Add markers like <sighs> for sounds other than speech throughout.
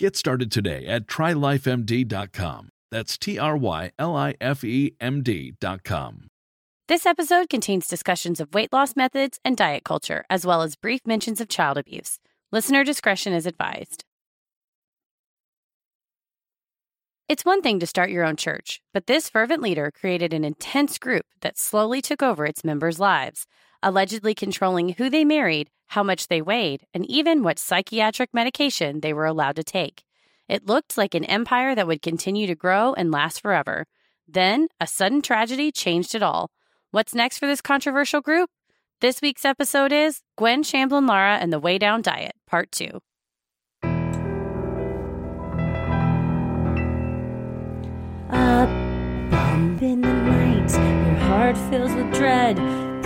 Get started today at trylifemd.com. That's T R Y L I F E M D.com. This episode contains discussions of weight loss methods and diet culture, as well as brief mentions of child abuse. Listener discretion is advised. It's one thing to start your own church, but this fervent leader created an intense group that slowly took over its members' lives, allegedly controlling who they married, how much they weighed, and even what psychiatric medication they were allowed to take. It looked like an empire that would continue to grow and last forever. Then, a sudden tragedy changed it all. What's next for this controversial group? This week's episode is Gwen Shamblin Lara and the Way Down Diet, Part 2. A bump in the night, your heart fills with dread.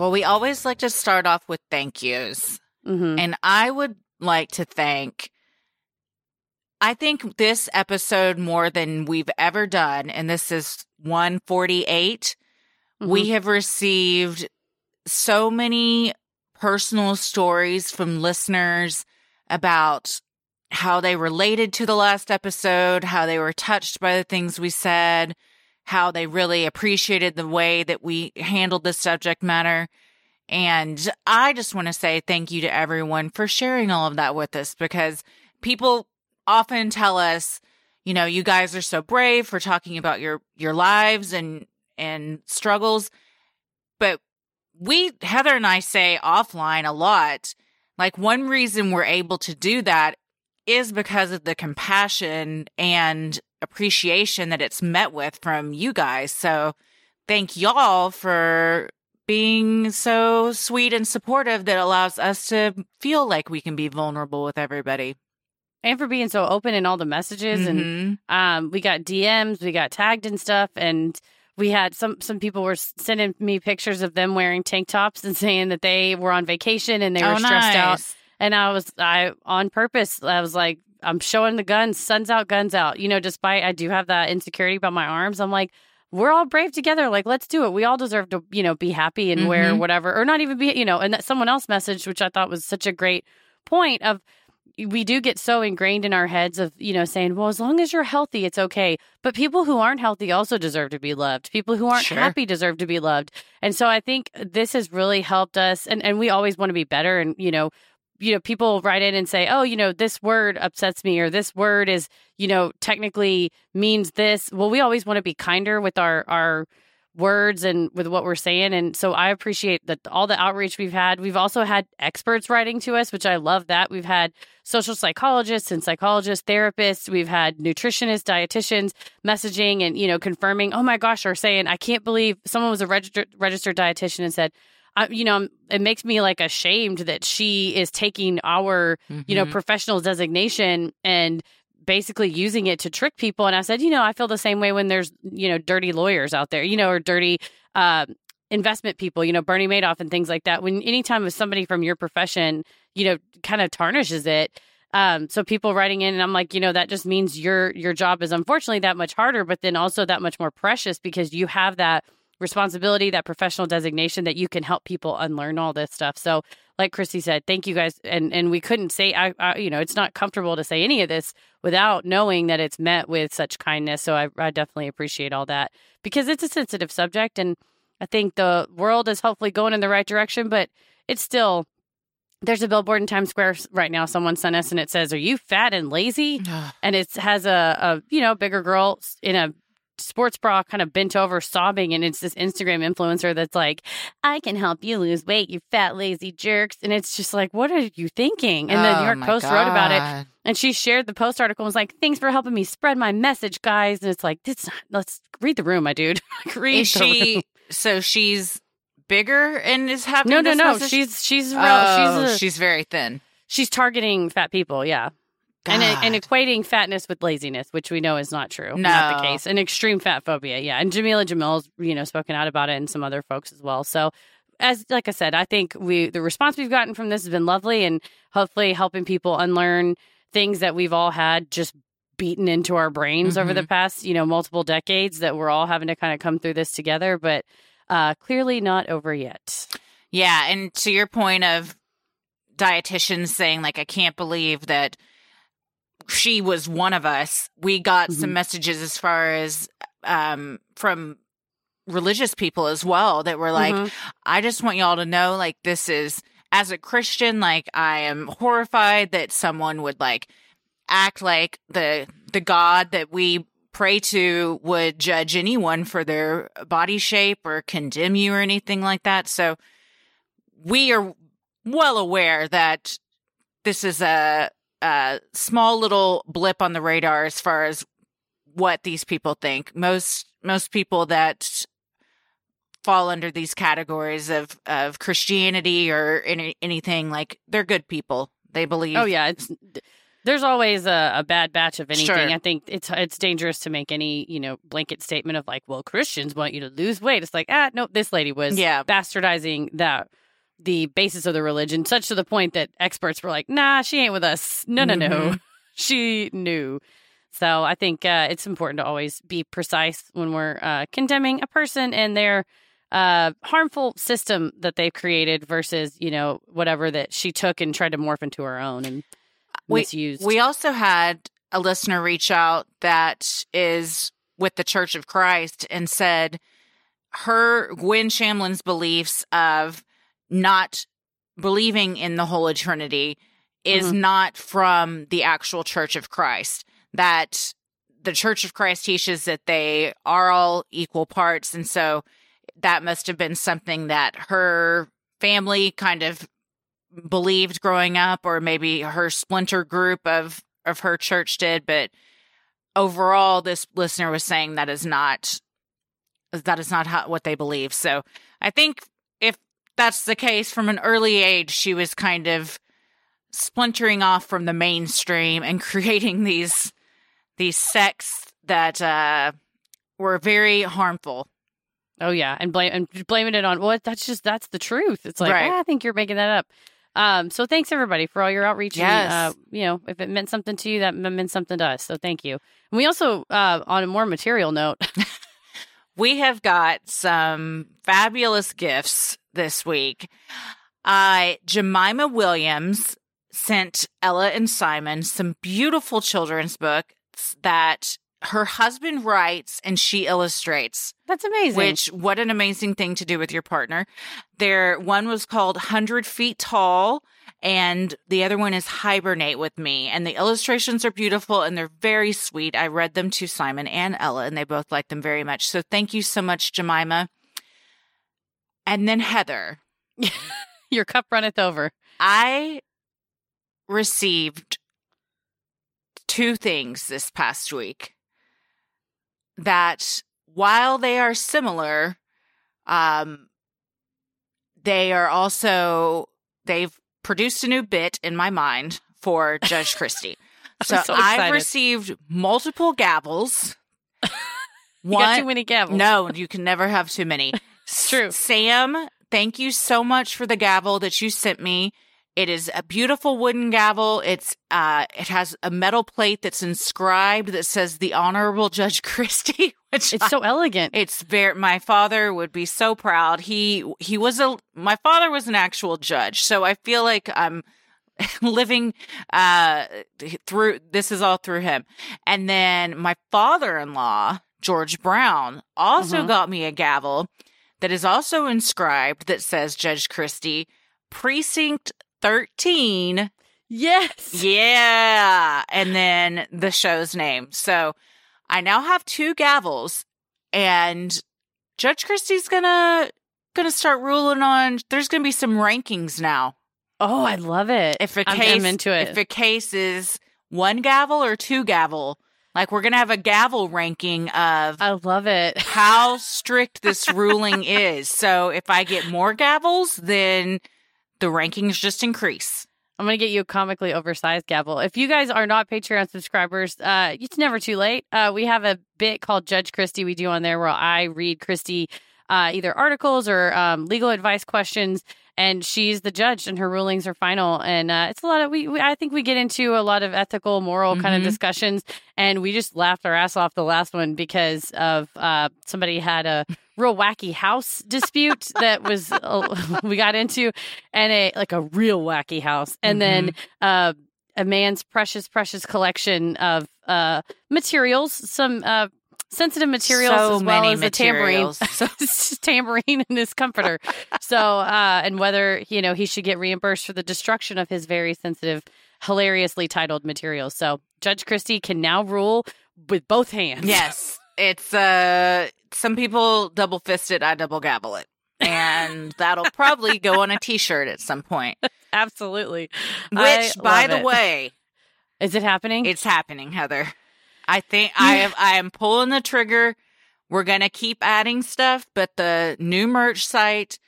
Well, we always like to start off with thank yous. Mm-hmm. And I would like to thank, I think this episode more than we've ever done, and this is 148, we have received so many personal stories from listeners about how they related to the last episode, how they were touched by the things we said, how they really appreciated the way that we handled the subject matter. And I just want to say thank you to everyone for sharing all of that with us because people often tell us, you know, you guys are so brave for talking about your your lives and and struggles. But we Heather and I say offline a lot, like one reason we're able to do that is because of the compassion and appreciation that it's met with from you guys. So thank y'all for being so sweet and supportive that allows us to feel like we can be vulnerable with everybody. and for being so open in all the messages and Mhm. um we got DMs, we got tagged and stuff and we had some some people were sending me pictures of them wearing tank tops and <laughs> saying that they were on vacation and they were Oh, stressed out and I was I on purpose I was like I'm showing the guns suns out guns out. You know despite I do have that insecurity about my arms I'm like we're all brave together. Like let's do it. We all deserve to you know be happy and wear Mhm. whatever or not even be you know and that someone else messaged which I thought was such a great point of we do get so ingrained in our heads of you know saying well as long as you're healthy it's okay. But people who aren't healthy also deserve to be loved. People who aren't Sure. happy deserve to be loved. And so i think this has really helped us and and we always want to be better and you know you know people write in and say oh you know this word upsets me or this word is you know technically means this. Well we always want to be kinder with our our words and with what we're saying and so i appreciate that all the outreach we've had. We've also had experts writing to us which i love that. We've had social psychologists and psychologists therapists. We've had nutritionists dietitians messaging and you know confirming oh my gosh or saying i can't believe someone was a registered registered dietitian and said I, you know, it makes me like ashamed that she is taking our, you know, Mhm. professional designation and basically using it to trick people. And I said, you know, I feel the same way when there's, you know, dirty lawyers out there, you know, or dirty uh, investment people, you know, Bernie Madoff and things like that. When anytime somebody from your profession, you know, kind of tarnishes it. Um, so people writing in, and I'm like, you know, that just means your your job is unfortunately that much harder, but then also that much more precious because you have that responsibility, that professional designation that you can help people unlearn all this stuff. So, like Christy said, thank you guys. And and we couldn't say, I, I you know, it's not comfortable to say any of this without knowing that it's met with such kindness. So I, I definitely appreciate all that because it's a sensitive subject, and I think the world is hopefully going in the right direction, but it's still there's a billboard in Times Square right now. Someone sent us, and it says, "Are you fat and lazy?" <sighs> and it has a, a you know bigger girl in a sports bra, kind of bent over, sobbing, and it's this Instagram influencer that's like, "I can help you lose weight, you fat lazy jerks," and it's just like, what are you thinking? And the New Oh York Post wrote about it, and she shared the post article and was like, "Thanks for helping me spread my message, guys." And it's like, this, let's read the room, my dude. <laughs> Read Is the room. she? So she's bigger and is having No, no, no. message? She's she's real. Oh, she's a, she's very thin. she's targeting fat people. Yeah. And, and equating fatness with laziness, which we know is not true, not the case, and extreme fat phobia, yeah. And Jamila Jamil's, you know, spoken out about it, and some other folks as well. So, as like I said, I think we the response we've gotten from this has been lovely, and hopefully helping people unlearn things that we've all had just beaten into our brains over the past, you know, multiple decades that we're all having to kind of come through this together, but uh, clearly not over yet. Yeah, and to your point of dietitians saying like I can't believe that she was one of us. We got some Mhm. messages as far as um from religious people as well that were like Mhm. I just want y'all to know like this is as a Christian like I am horrified that someone would like act like the the god that we pray to would judge anyone for their body shape or condemn you or anything like that. So we are well aware that this is a, a small little blip on the radar as far as what these people think. Most most people that fall under these categories of of Christianity or any, anything like they're good people. They believe. Oh yeah, it's there's always a, a bad batch of anything. Sure. I think it's it's dangerous to make any you know blanket statement of like, well, Christians want you to lose weight. It's like, ah, no, this lady was Yeah. bastardizing that the basis of the religion, such to the point that experts were like, nah, she ain't with us. No, no, no, Mhm. <laughs> she knew. So I think uh, it's important to always be precise when we're uh, condemning a person and their uh, harmful system that they've created versus you know whatever that she took and tried to morph into her own and We- misused. We also had a listener reach out that is with the Church of Christ and said her Gwen Shamblin's beliefs of not believing in the whole eternity is Mhm. not from the actual Church of Christ. That the Church of Christ teaches that they are all equal parts. And so that must have been something that her family kind of believed growing up or maybe her splinter group of of her church did but overall this listener was saying that is not that is not how, what they believe so i think if that's the case from an early age she was kind of splintering off from the mainstream and <laughs> creating these these sects that uh were very harmful Oh yeah, and blame and blaming it on well, that's just that's the truth. It's like Right. "Ah, I think you're making that up. Um, so thanks everybody for all your outreach. Yes. And, uh, you know, if it meant something to you, that meant something to us. So thank you. And we also, uh, on a more material note, <laughs> we have got some fabulous gifts this week. Uh, Jemima Williams sent Ella and Simon some beautiful children's books that her husband writes and she illustrates. that's amazing. Which what an amazing thing to do with your partner. There one was called 100 Feet Tall and the other one is Hibernate with Me and the illustrations are beautiful and they're very sweet. I read them to Simon and Ella and they both liked them very much. So thank you so much Jemima. And then Heather, <laughs> your cup runneth over. I received two things this past week that while they are similar, um, they are also they've produced a new bit in my mind for Judge Christie. <laughs> so, so I've received multiple gavels. <laughs> You got too many gavels. No, you can never have too many. True. Sam, thank you so much for the gavel that you sent me. It is a beautiful wooden gavel. It's uh it has a metal plate that's inscribed that says the Honorable Judge <laughs> Christie, which It's so elegant. it's very my father would be so proud. He he was a my father was an actual judge. So I feel like I'm <laughs> living uh through this is all through him. And then my father-in-law, George Brown, also Mhm. got me a gavel that is also inscribed that says Judge Christie, precinct 13 yes. yeah. And then the show's name. So I now have two gavels and Judge Christie's gonna gonna start ruling on there's gonna be some rankings now. Oh, I love it. If a I'm, case I'm into it. if a case is one gavel or two gavel, like we're gonna have a gavel ranking of I love it. <laughs> how strict this ruling is. So if I get more gavels, then the rankings just increase. I'm gonna get you a comically oversized gavel. If you guys are not Patreon subscribers, uh, it's never too late. Uh, we have a bit called Judge Christie we do on there where I read Christie uh, either articles or um, legal advice questions, and she's the judge, and her rulings are final. And uh, it's a lot of we, we. I think we get into a lot of ethical, moral kind of Mhm. discussions, and we just laughed our ass off the last one because of uh, somebody had a real wacky house dispute <laughs> that was uh, <laughs> we got into and a like a real wacky house and then uh a man's precious precious collection of uh materials some uh sensitive materials So as well many as a tambourine materials. <laughs> so it's just tambourine and his comforter so uh and whether you know he should get reimbursed for the destruction of his very sensitive hilariously titled materials so judge christie can now rule with both hands Yes. It's uh some people double fist it, I double gavel it. And that'll probably go on a t shirt at some point. <laughs> absolutely Which, I by the it. way, is it happening it's happening, Heather. I think I am I am pulling the trigger. We're gonna keep adding stuff, but the new merch site,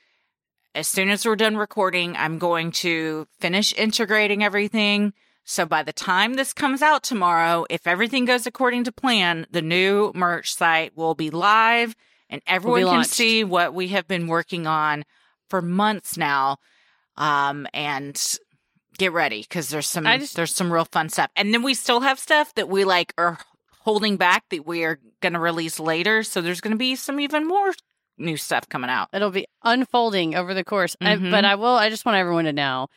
as soon as we're done recording, I'm going to finish integrating everything. So by the time this comes out tomorrow, if everything goes according to plan, the new merch site will be live and everyone can see what we have been working on for months now. Um, and get ready because there's some just- there's some real fun stuff. And then we still have stuff that we like are holding back that we are going to release later. So there's going to be some even more new stuff coming out. It'll be unfolding over the course. I- Mhm. but I will. I just want everyone to know,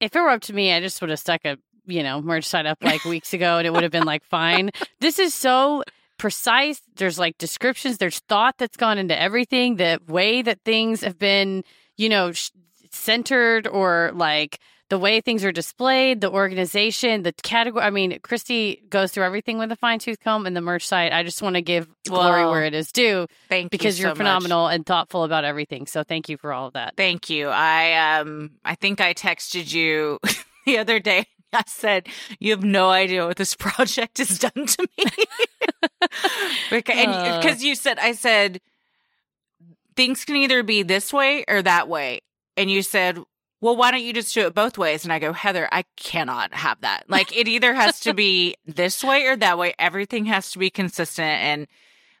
if it were up to me, I just would have stuck a you know merch site up like <laughs> weeks ago, and it would have been like fine. This is so precise. There's like descriptions. There's thought that's gone into everything. The way that things have been, you know, sh- centered or like the way things are displayed, the organization, the category. I mean, Christy goes through everything with a fine tooth comb in the merch site. I just want to give glory where it is due Thank because you you're so much. phenomenal and thoughtful about everything. So thank you for all of that. Thank you. I um I think I texted you <laughs> the other day. <laughs> I said, "You have no idea what this <laughs> project has done to me." because Uh. because you said I said things can either be this way or that way. And you said, "Well, why don't you just do it both ways?" And I go, "Heather, I cannot have that. Like it either has to be <laughs> this way or that way. Everything has to be consistent and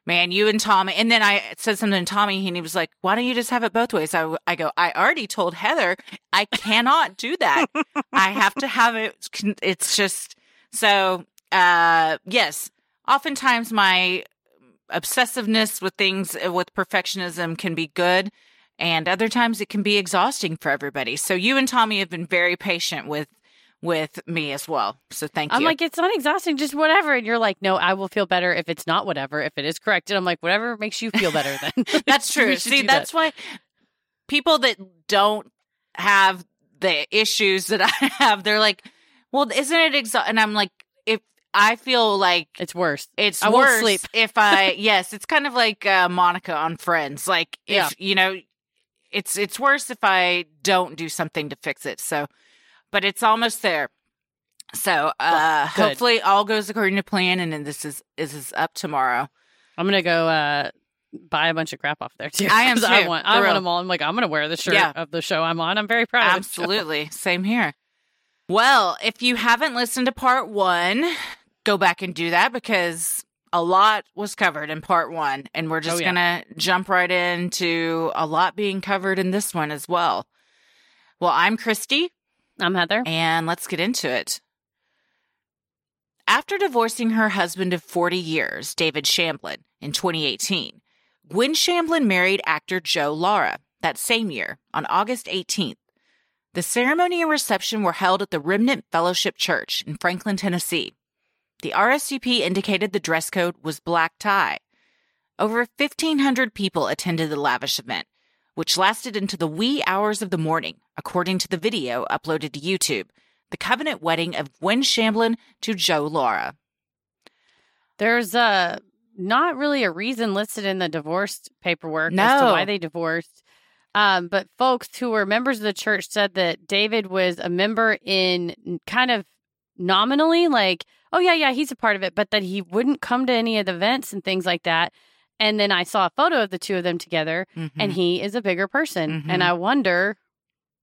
Man, you and Tommy. And then I said something to Tommy, and he was like, Why don't you just have it both ways? I, I go, I already told Heather, I cannot do that. I have to have it. It's just so, uh, yes. Oftentimes, my obsessiveness with things, with perfectionism, can be good. And other times it can be exhausting for everybody. So you and Tommy have been very patient with with me as well. So thank you. I'm like, it's not exhausting, just whatever. And you're like, no, I will feel better if it's not whatever, if it is correct. And I'm like, whatever makes you feel better then. <laughs> <laughs> That's true. See, that's that. why people that don't have the issues that <laughs> I have, they're like, "Well, isn't it exhausting?" And I'm like, if I feel like it's worse. it's I worse sleep. if I yes, it's kind of like uh, Monica on Friends. Like if Yeah. you know, it's it's worse if I don't do something to fix it. So, but it's almost there. So, uh, good. hopefully all goes according to plan, and then this is this is up tomorrow. I'm gonna go uh, buy a bunch of crap off there too. I am <laughs> 'Cause I want, I want them all. I'm like, I'm gonna wear the shirt Yeah. of the show I'm on. I'm very proud <laughs> of. Absolutely. Same here. Well, if you haven't listened to part one, go back and do that because a lot was covered in part one. And we're oh, just Oh, yeah. going to jump right into a lot being covered in this one as well. Well, I'm Christy. I'm Heather. And let's get into it. After divorcing her husband of 40 years, David Shamblin, in 2018, Gwen Shamblin married actor Joe Lara that same year on August 18th. The ceremony and reception were held at the Remnant Fellowship Church in Franklin, Tennessee. The RSVP indicated the dress code was black tie. Over 1,500 people attended the lavish event, which lasted into the wee hours of the morning, according to the video uploaded to YouTube. The covenant wedding of Gwen Shamblin to Joe Lara. There's uh, not really a reason listed in the divorce paperwork as to why they divorced. Um, but folks who were members of the church said that David was a member in kind of nominally, like, oh, yeah, yeah, he's a part of it, but that he wouldn't come to any of the events and things like that. And then I saw a photo of the two of them together, and Mhm. he is a bigger person. Mhm. And I wonder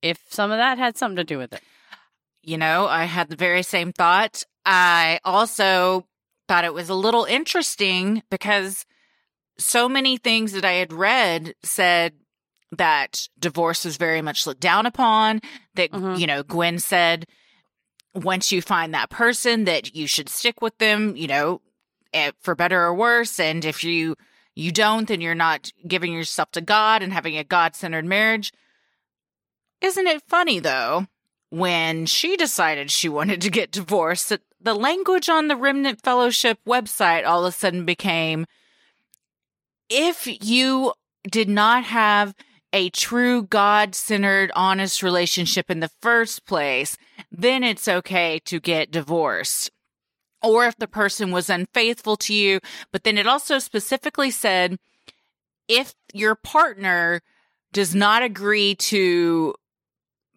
if some of that had something to do with it. You know, I had the very same thought. I also thought it was a little interesting because so many things that I had read said that divorce was very much looked down upon. That, Mhm. you know, Gwen said, once you find that person, that you should stick with them, you know, eh, for better or worse. And if you, you don't, then you're not giving yourself to God and having a God centered marriage. Isn't it funny though? when she decided she <laughs> wanted to get divorced, that the language on the Remnant Fellowship website all of a sudden became if you did not have a true God centered, honest relationship in the first place, then it's okay to get divorced. Or if the person was unfaithful to you. But then it also specifically said if your partner does not agree to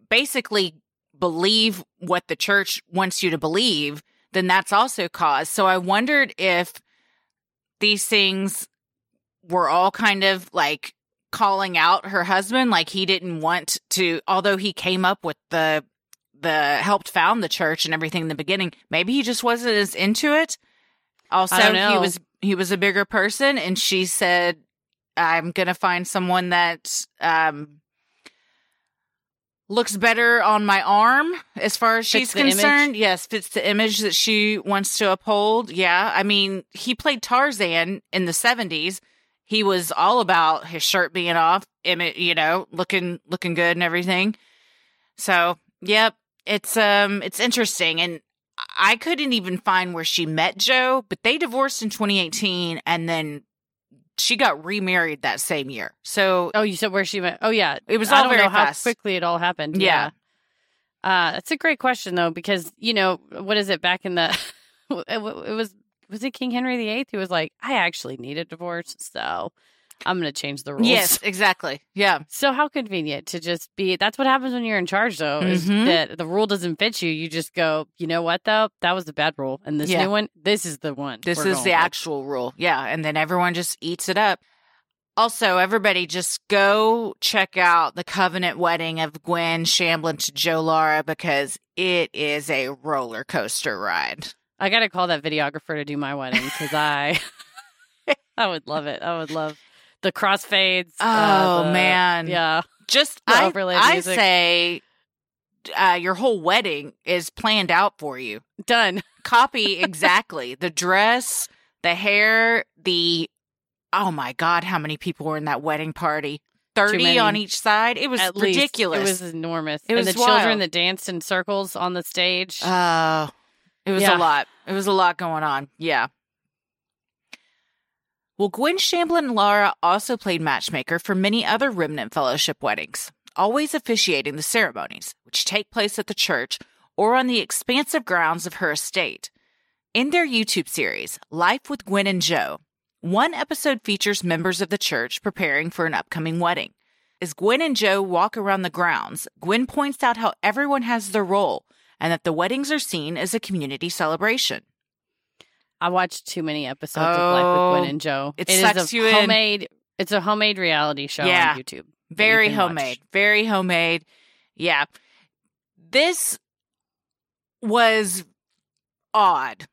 basically believe what the church wants you to believe, then that's also cause. So I wondered if these things were all kind of like calling out her husband, like he didn't want to, although he came up with the the helped found the church and everything in the beginning, maybe he just wasn't as into it. Also, he was he was a bigger person, and she said, "I'm gonna find someone that um looks better on my arm as far as she's the image? concerned. Yes, fits the image that she wants to uphold. Yeah, I mean, he played Tarzan in the '70s. He was all about his shirt being off, imi- you know, looking looking good and everything. So, yep, it's um it's interesting and I couldn't even find where she met Joe, but they divorced in 2018 and then she got remarried that same year. So, Oh, you said where she went? Oh, yeah. It was I all don't very know how fast. quickly it all happened. Yeah. Uh, that's a great question though, because you know what is it back in the? <laughs> it was was it King Henry VIII who was like, I actually need a divorce, so I'm going to change the rules. yes, exactly. Yeah. So how convenient to just be. That's what happens when you're in charge, though. Is Mhm. that the rule doesn't fit you? You just go, you know what though? That was the bad rule, and this Yeah. new one, this is the one. This is the with. actual rule. Yeah. And then everyone just eats it up. Also, everybody just go check out the covenant wedding of Gwen Shamblin to Joe Lara because it is a roller coaster ride. I got to call that videographer to do my wedding because I, <laughs> I would love it. I would love the crossfades. uh, Oh, the- man. yeah. Just I, overlay I music. say uh, your whole wedding is planned out for you. Done. <laughs> Copy exactly the dress, the hair, the oh my god, how many people were in that wedding party? Thirty on each side. It was At least. ridiculous. It was enormous. It was and the children that danced in circles on the stage. Oh, it was Yeah. a lot. It was a lot going on. Yeah. Well, Gwen Shamblin and Lara also played matchmaker for many other Remnant Fellowship weddings, always officiating the ceremonies, which take place at the church or on the expansive grounds of her estate. In their YouTube series, Life with Gwen and Joe, one episode features members of the church preparing for an upcoming wedding. As Gwen and Joe walk around the grounds, Gwen points out how everyone has their role and that the weddings are seen as a community celebration. I watched too many episodes of Life with Gwen Oh, and Joe. it It is sucks a you in. homemade. It's a homemade reality show Yeah. on YouTube. that you Very watch. homemade. Very homemade. Yeah. This was odd.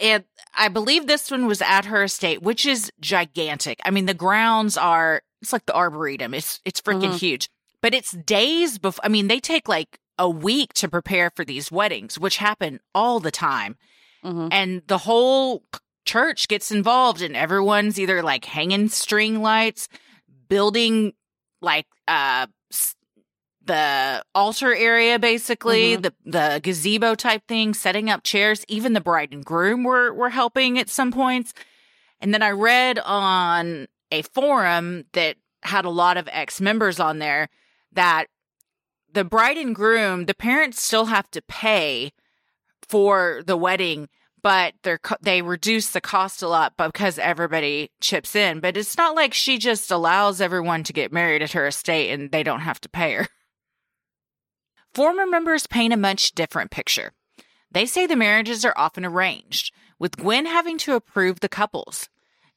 And I believe this one was at her estate, which is gigantic. I mean, the grounds are it's like the arboretum. It's it's freaking Mhm. huge. But it's days before I mean, they take like a week to prepare for these weddings, which happen all the time. Mhm. And the whole church gets involved, and everyone's either like hanging string lights, building like uh the altar area basically Mhm. the the gazebo type thing setting up chairs even the bride and groom were were helping at some points and then i read on a forum that had a lot of ex-members on there that the bride and groom the parents still have to pay for the wedding but they're they reduce the cost a lot because everybody chips in but it's not like she just allows everyone to get married at her estate and they don't have to pay her Former members paint a much different picture. They say the marriages are often arranged, with Gwen having to approve the couples.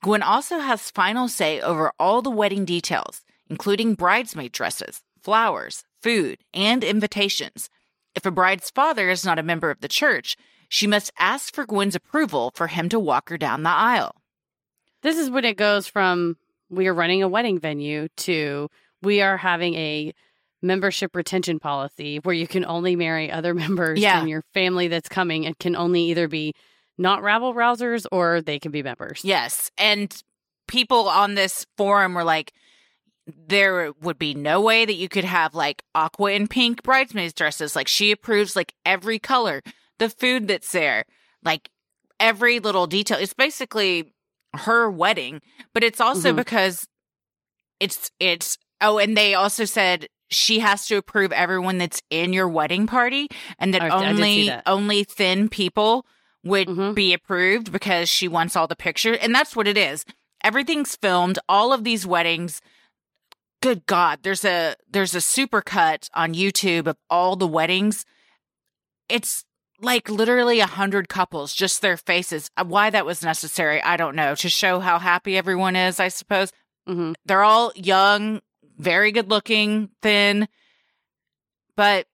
Gwen also has final say over all the wedding details, including bridesmaid dresses, flowers, food, and invitations. If a bride's father is not a member of the church, she must ask for Gwen's approval for him to walk her down the aisle. This is when it goes from we are running a wedding venue to we are having a membership retention policy where you can only marry other <laughs> members Yeah. in your family that's coming and can only either be not rabble rousers or they can be members. Yes. And people on this forum were like, there would be no way that you could have like aqua and pink bridesmaids dresses. Like she approves like every color, the food that's there, like every little detail. It's basically her wedding, but it's also Mhm. because it's, it's, oh, and they also said she has to approve everyone that's in your wedding party and that I- I only, that. only thin people would Mhm. be approved because she wants all the pictures. And that's what it is. Everything's filmed. All of these weddings. Good God, there's a there's a super cut on YouTube of all the weddings. It's like literally a hundred couples, just their faces. Uh, Why that was necessary, I don't know. To show how happy everyone is, I suppose. hmm They're all young, very good looking, thin, but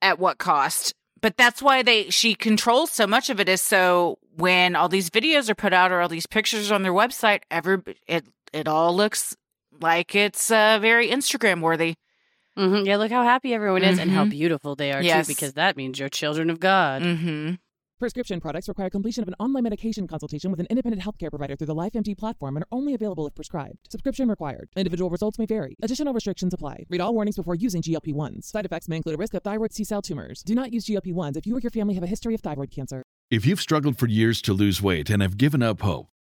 at what cost? But that's why they she controls so much of it is so when all these videos are put out or all these pictures on their website, every it it all looks like it's uh, very Instagram worthy. hmm Yeah, look how happy everyone is and how Mhm. beautiful they are Yes. too, because that means you're children of God. Mm-hmm. Prescription products require completion of an online medication consultation with an independent healthcare provider through the LifeMD platform and are only available if prescribed. Subscription required. Individual results may vary. Additional restrictions apply. Read all warnings before using GLP-1s. Side effects may include a risk of thyroid C-cell tumors. Do not use GLP-1s if you or your family have a history of thyroid cancer. If you've struggled for years to lose weight and have given up hope,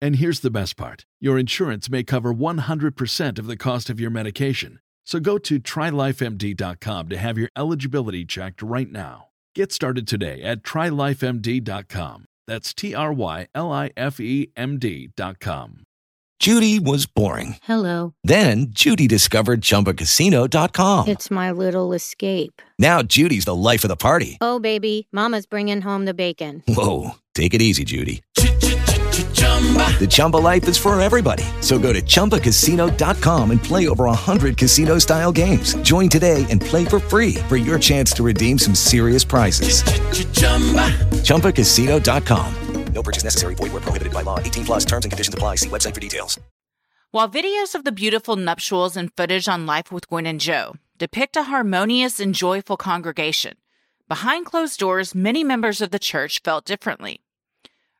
And here's the best part your insurance may cover 100% of the cost of your medication. So go to trylifemd.com to have your eligibility checked right now. Get started today at trylifemd.com. That's T R Y L I F E M D.com. Judy was boring. Hello. Then Judy discovered ChumbaCasino.com. It's my little escape. Now Judy's the life of the party. Oh, baby, Mama's bringing home the bacon. Whoa, take it easy, Judy. The Chumba life is for everybody. So go to ChumbaCasino.com and play over 100 casino style games. Join today and play for free for your chance to redeem some serious prizes. ChumbaCasino.com. No purchase necessary. Void where prohibited by law. 18 plus terms and conditions apply. See website for details. While videos of the beautiful nuptials and footage on Life with Gwen and Joe depict a harmonious and joyful congregation, behind closed doors, many members of the church felt differently.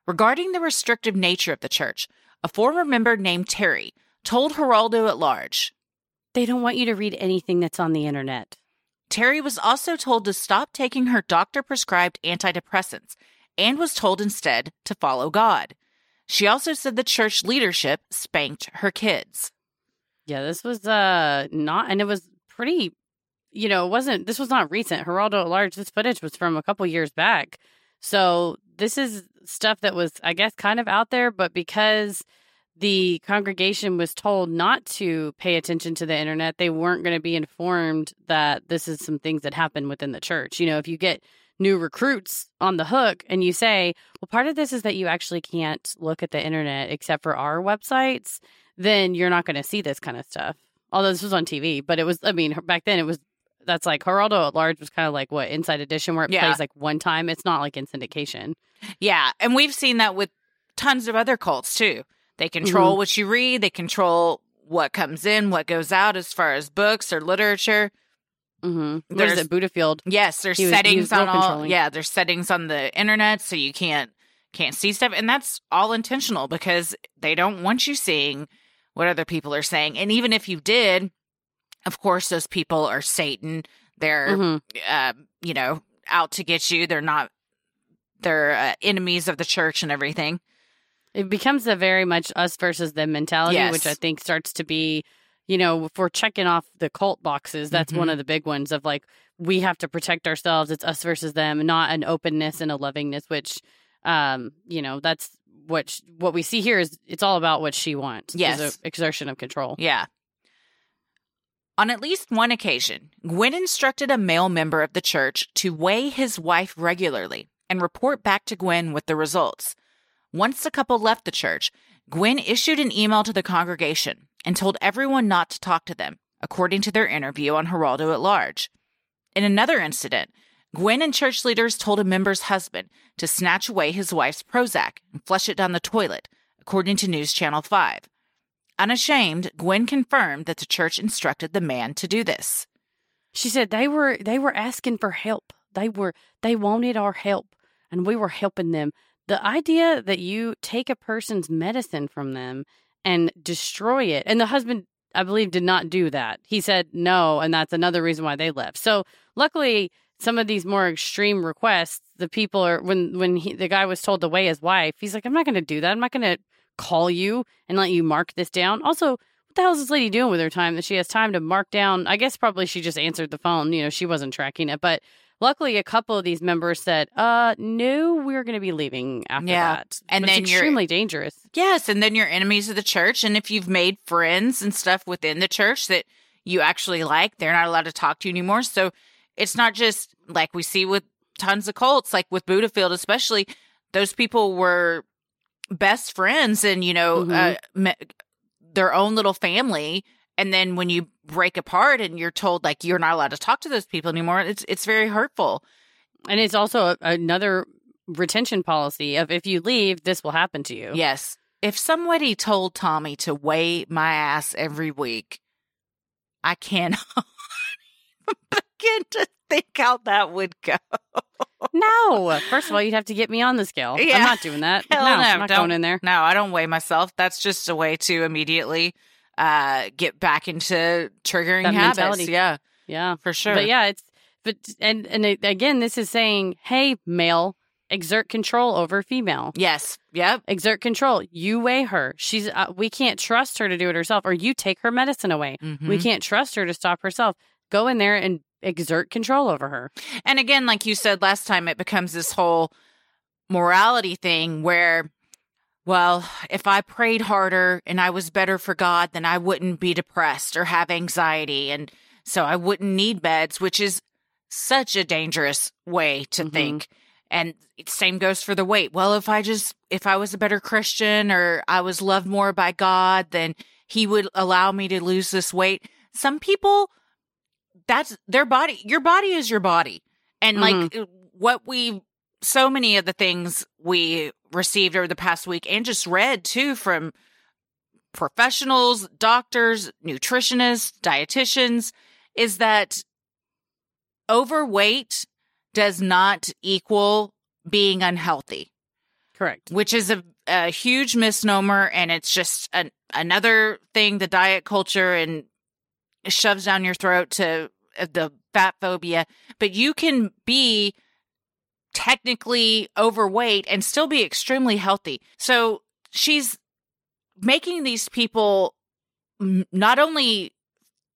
Regarding the restrictive nature of the church, a former member named Terry told Geraldo at large. They don't want you to read anything that's on the internet. Terry was also told to stop taking her doctor prescribed antidepressants and was told instead to follow God. She also said the church leadership spanked her kids. Yeah, this was uh not, and it was pretty. You know, it wasn't. This was not recent. Geraldo at large. This footage was from a couple years back. So this is stuff that was, I guess, kind of out there, but because the congregation was told not to pay attention to the internet, they weren't going to be informed that this is some things that happen within the church. You know, if you get new recruits on the hook and you say, well, part of this is that you actually can't look at the internet except for our websites, then you're not going to see this kind of stuff. Although this was on TV, but it was, I mean, back then it was, that's like Geraldo at Large was kind of like what Inside Edition, where it Yeah. plays like one time. It's not like in syndication. Yeah. And we've seen that with tons of other cults too. They control Mhm. what you read, they control what comes in, what goes out as far as books or literature. Mm-hmm. There's- it, Buddhafield? Yes, there's He was- settings on all yeah, there's settings on the internet so you can't can't see stuff and that's all intentional because they don't want you seeing what other people are saying. And even if you did, of course those people are Satan. They're Mhm. uh, you know, out to get you. They're not they're uh, enemies of the church and everything. It becomes a very much us versus them mentality, Yes. which I think starts to be, you know, if we're checking off the cult boxes, that's one Mhm. of the big ones of like, we have to protect ourselves. It's us versus them, not an openness and a lovingness, which, um, you know, that's what, sh- what we see here is it's all about what she wants. Yes. exertion of control. Yeah. On at least one occasion, Gwen instructed a male member of the church to weigh his wife regularly and report back to Gwen with the results. Once the couple left the church, Gwen issued an email to the congregation and told everyone not to talk to them, according to their interview on Geraldo at Large. In another incident, Gwen and church leaders told a member's husband to snatch away his wife's Prozac and flush it down the toilet, according to News Channel 5. Unashamed, Gwen confirmed that the church instructed the man to do this. She said they were they were asking for help. They were they wanted our help and we were helping them. The idea that you take a person's medicine from them and destroy it. And the husband I believe did not do that. He said no and that's another reason why they left. So luckily some of these more extreme requests, the people are when when he, the guy was told to weigh his wife, he's like I'm not going to do that. I'm not going to call you and let you mark this down. Also, what the hell is this lady doing with her time that she has time to mark down? I guess probably she just answered the phone. You know, she wasn't tracking it. But luckily, a couple of these members said, uh, no, we're going to be leaving after Yeah. that. And But it's then you're- extremely dangerous. Yes, and then you're enemies of the church. And if you've made friends and stuff within the church that you actually like, they're not allowed to talk to you anymore. So it's not just like we see with tons of cults, like with Buddhafield, especially, those people were best friends and, you know, Mhm. uh, their own little family. And then when you break apart and you're told like you're not allowed to talk to those people anymore, it's it's very hurtful. And it's also a, another retention policy of if you leave, this will happen to you. Yes. If somebody told Tommy to weigh my ass every week, I cannot <laughs> to think how that would go. <laughs> No. First of all, you'd have to get me on the scale. Yeah. I'm not doing that. <laughs> Hell no, no, I'm not going in there. No, I don't weigh myself. That's just a way to immediately uh, get back into triggering That habits. mentality. Yeah, Yeah. for sure. But yeah, it's but and and again, this is saying, hey, male, exert control over female. Yes. Yep. Exert control. You weigh her. She's. Uh, we can't trust her to do it herself, or you take her medicine away. We Mhm. can't trust her to stop herself. Go in there and exert control over her. And again, like you said last time, it becomes this whole morality thing where, well, if I prayed harder and I was better for God, then I wouldn't be depressed or have anxiety. And so I wouldn't need meds, which is such a dangerous way to Mhm. think. And same goes for the weight. Well, if I just, if I was a better Christian or I was loved more by God, then he would allow me to lose this weight. Some people, that's their body. Your body is your body. And like mm-hmm. what we, so many of the things we received over the past week and just read too from professionals, doctors, nutritionists, dietitians is that overweight does not equal being unhealthy Correct. which is a, a huge misnomer and it's just an, another thing the diet culture and shoves down your throat to the fat phobia but you can be technically overweight and still be extremely healthy. So she's making these people not only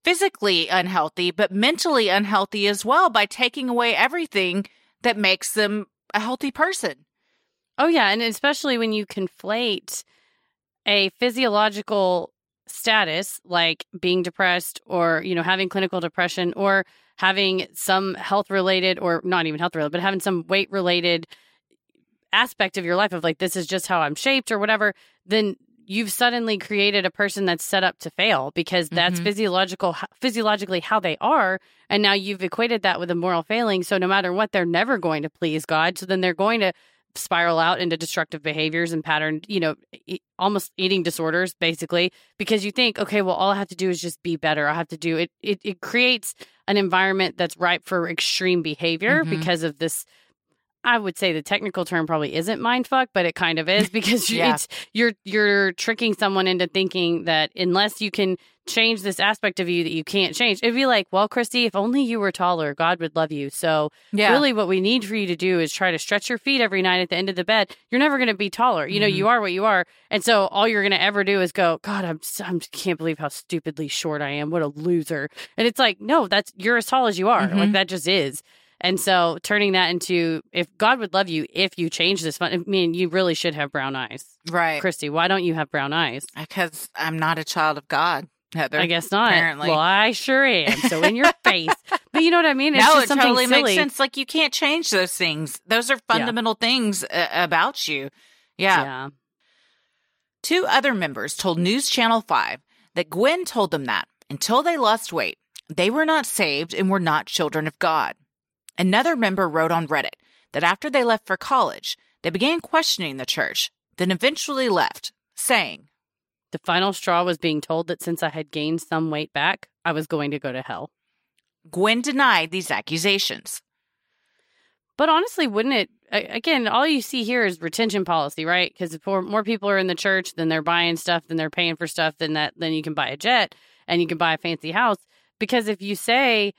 physically unhealthy but mentally unhealthy as well by taking away everything that makes them a healthy person. Oh yeah, and especially when you conflate a physiological status like being depressed or, you know, having clinical depression or having some health related or not even health related, but having some weight related aspect of your life of like, this is just how I'm shaped or whatever, then you've suddenly created a person that's set up to fail because that's Mhm. physiological physiologically how they are and now you've equated that with a moral failing so no matter what they're never going to please god so then they're going to spiral out into destructive behaviors and pattern you know e- almost eating disorders basically because you think okay well all i have to do is just be better i have to do it it, it creates an environment that's ripe for extreme behavior Mhm. because of this I would say the technical term probably isn't mind fuck, but it kind of is <laughs> because Yeah. it's you're you're tricking someone into thinking that unless you can change this aspect of you that you can't change. It'd be like, well, Christy, if only you were taller, God would love you. So Yeah. really what we need for you to do is try to stretch your feet every night at the end of the bed. You're never going to be taller. You know, Mhm. you are what you are. And so all you're going to ever do is go, God, I'm I can't believe how stupidly short I am. What a loser. And it's like, no, that's you're as tall as you are. Like Mhm. that just is. And so turning that into if God would love you if you change this fun, I mean, you really should have brown eyes. Right. Christy, why don't you have brown eyes? Because I'm not a child of God, Heather. I guess not. Apparently. Well, I sure am. So in your <laughs> face. But you know what I mean? It's no, just it something totally silly. makes sense. Like you can't change those things. Those are fundamental things uh, about you. Yeah. Yeah. Two other members told News Channel 5 that Gwen told them that until they lost weight, they were not saved and were not children of God. Another member wrote on Reddit that after they left for college, they began questioning the church, then eventually left, saying, The final straw was being told that since I had gained some weight back, I was going to go to hell. Gwen denied these accusations. But honestly, wouldn't it? Again, all you see here is retention policy, right? Because if more people are in the church, then they're buying stuff, then they're paying for stuff, then that then you can buy a jet and you can buy a fancy house. Because if you say,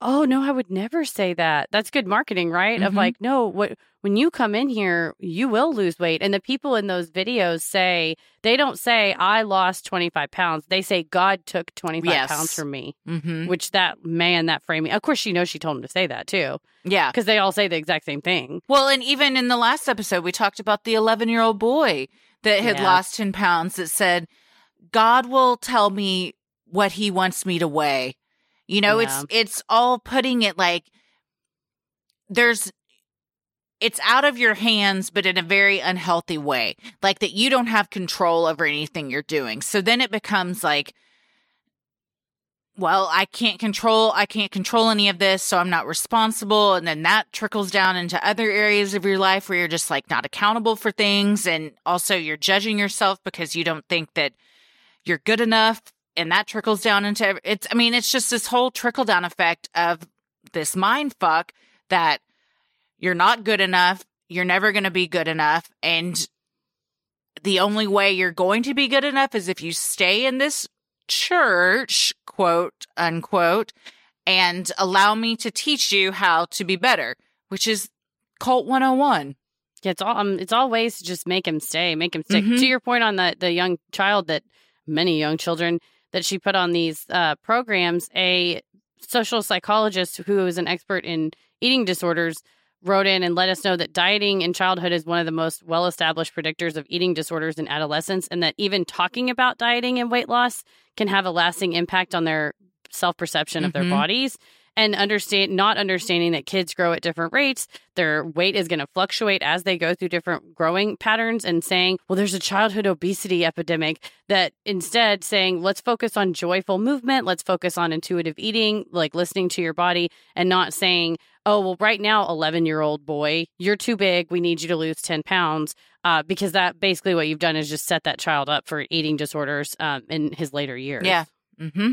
"Oh no, I would never say that," that's good marketing, right? Of Mhm. like, no, what when you come in here, you will lose weight. And the people in those videos say they don't say, "I lost twenty five pounds." They say, "God took twenty five Yes. pounds from me." Mm-hmm. Which that man, that framing. Of course, she knows she told him to say that too Yeah. because they all say the exact same thing. Well, and even in the last episode, we talked about the 11 year old boy that had Yeah. lost 10 pounds that said, God will tell me what he wants me to weigh. You know, Yeah. it's, it's all putting it like there's, it's out of your hands, but in a very unhealthy way, like that you don't have control over anything you're doing. So then it becomes like, well, I can't control, I can't control any of this, so I'm not responsible. And then that trickles down into other areas of your life where you're just like not accountable for things. And also you're judging yourself because you don't think that you're good enough. And that trickles down into it's, I mean, it's just this whole trickle down effect of this mind fuck that you're not good enough. You're never going to be good enough. And the only way you're going to be good enough is if you stay in this church, quote unquote, and allow me to teach you how to be better, which is Cult 101. Yeah, it's all um, it's all ways to just make him stay, make him stick. Mhm. To your point on the the young child that many young children that she put on these uh, programs, a social psychologist who is an expert in eating disorders wrote in and let us know that dieting in childhood is one of the most well established predictors of eating disorders in adolescence, and that even talking about dieting and weight loss can have a lasting impact on their self perception of their Mhm. bodies. And understand not understanding that kids grow at different rates, their weight is going to fluctuate as they go through different growing patterns, and saying, well, there's a childhood obesity epidemic. That instead saying, let's focus on joyful movement, let's focus on intuitive eating, like listening to your body, and not saying, oh, well, right now, 11 year old boy, you're too big. We need you to lose 10 pounds. Uh, because that basically what you've done is just set that child up for eating disorders um, in his later years. Yeah. Mm-hmm.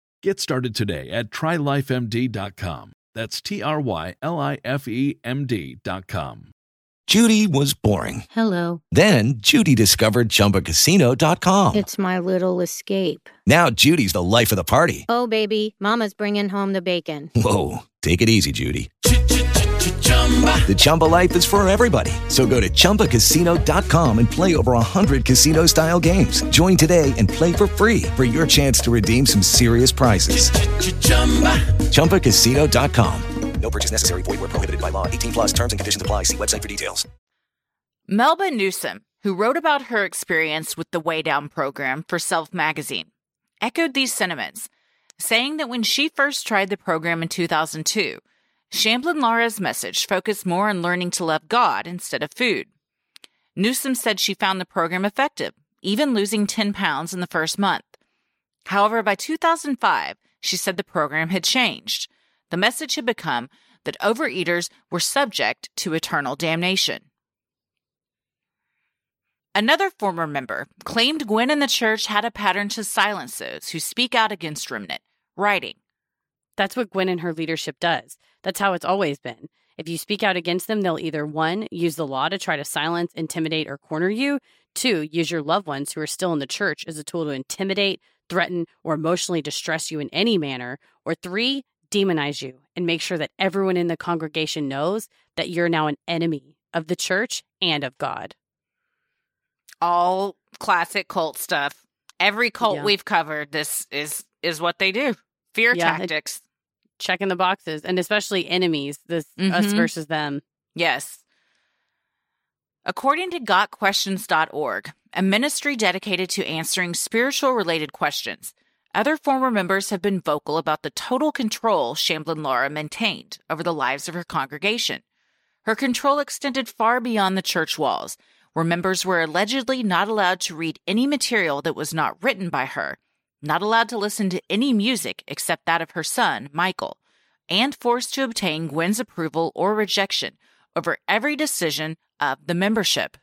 Get started today at trylifemd.com. That's T R Y L I F E M D.com. Judy was boring. Hello. Then Judy discovered ChumbaCasino.com. It's my little escape. Now Judy's the life of the party. Oh, baby, Mama's bringing home the bacon. Whoa, take it easy, Judy. The Chumba life is for everybody. So go to ChumbaCasino.com and play over 100 casino style games. Join today and play for free for your chance to redeem some serious prizes. ChumbaCasino.com. No purchase necessary. Void where prohibited by law. 18 plus terms and conditions apply. See website for details. Melba Newsome, who wrote about her experience with the Weigh Down program for Self magazine, echoed these sentiments, saying that when she first tried the program in 2002, Shamblin Lara's message focused more on learning to love God instead of food. Newsome said she found the program effective, even losing 10 pounds in the first month. However, by 2005, she said the program had changed. The message had become that overeaters were subject to eternal damnation. Another former member claimed Gwen and the church had a pattern to silence those who speak out against Remnant, writing, That's what Gwen and her leadership does. That's how it's always been. If you speak out against them, they'll either one, use the law to try to silence, intimidate, or corner you, two, use your loved ones who are still in the church as a tool to intimidate, threaten, or emotionally distress you in any manner, or three, demonize you and make sure that everyone in the congregation knows that you're now an enemy of the church and of God. all classic cult stuff. Every cult Yeah. we've covered, this is is what they do. Fear Yeah, it- tactics. Checking the boxes, and especially enemies, this us Mhm. versus them. Yes. According to gotquestions.org, a ministry dedicated to answering spiritual related questions, other former members have been vocal about the total control Shamblin Lara maintained over the lives of her congregation. Her control extended far beyond the church walls, where members were allegedly not allowed to read any material that was not written by her, not allowed to listen to any music except that of her son, Michael, and forced to obtain Gwen's approval or rejection over every decision of the membership.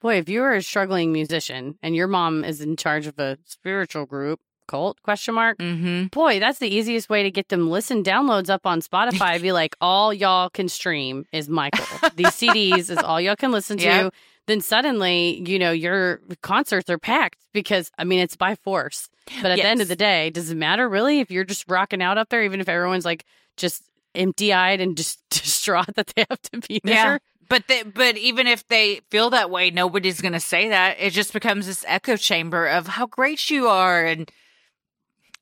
Boy, if you're a struggling musician and your mom is in charge of a spiritual group, cult question mark, Mm-hmm. boy, that's the easiest way to get them listen downloads up on Spotify. Be like, all y'all can stream is Michael. <laughs> These CDs is all y'all can listen to. Yep. Then suddenly, you know, your concerts are packed because I mean it's by force. But at the end of the day, does it matter really if you're just rocking out up there, even if everyone's like just empty eyed and just <laughs> distraught that they have to be there? Yeah. But the, but even if they feel that way, nobody's going to say that. It just becomes this echo chamber of how great you are, and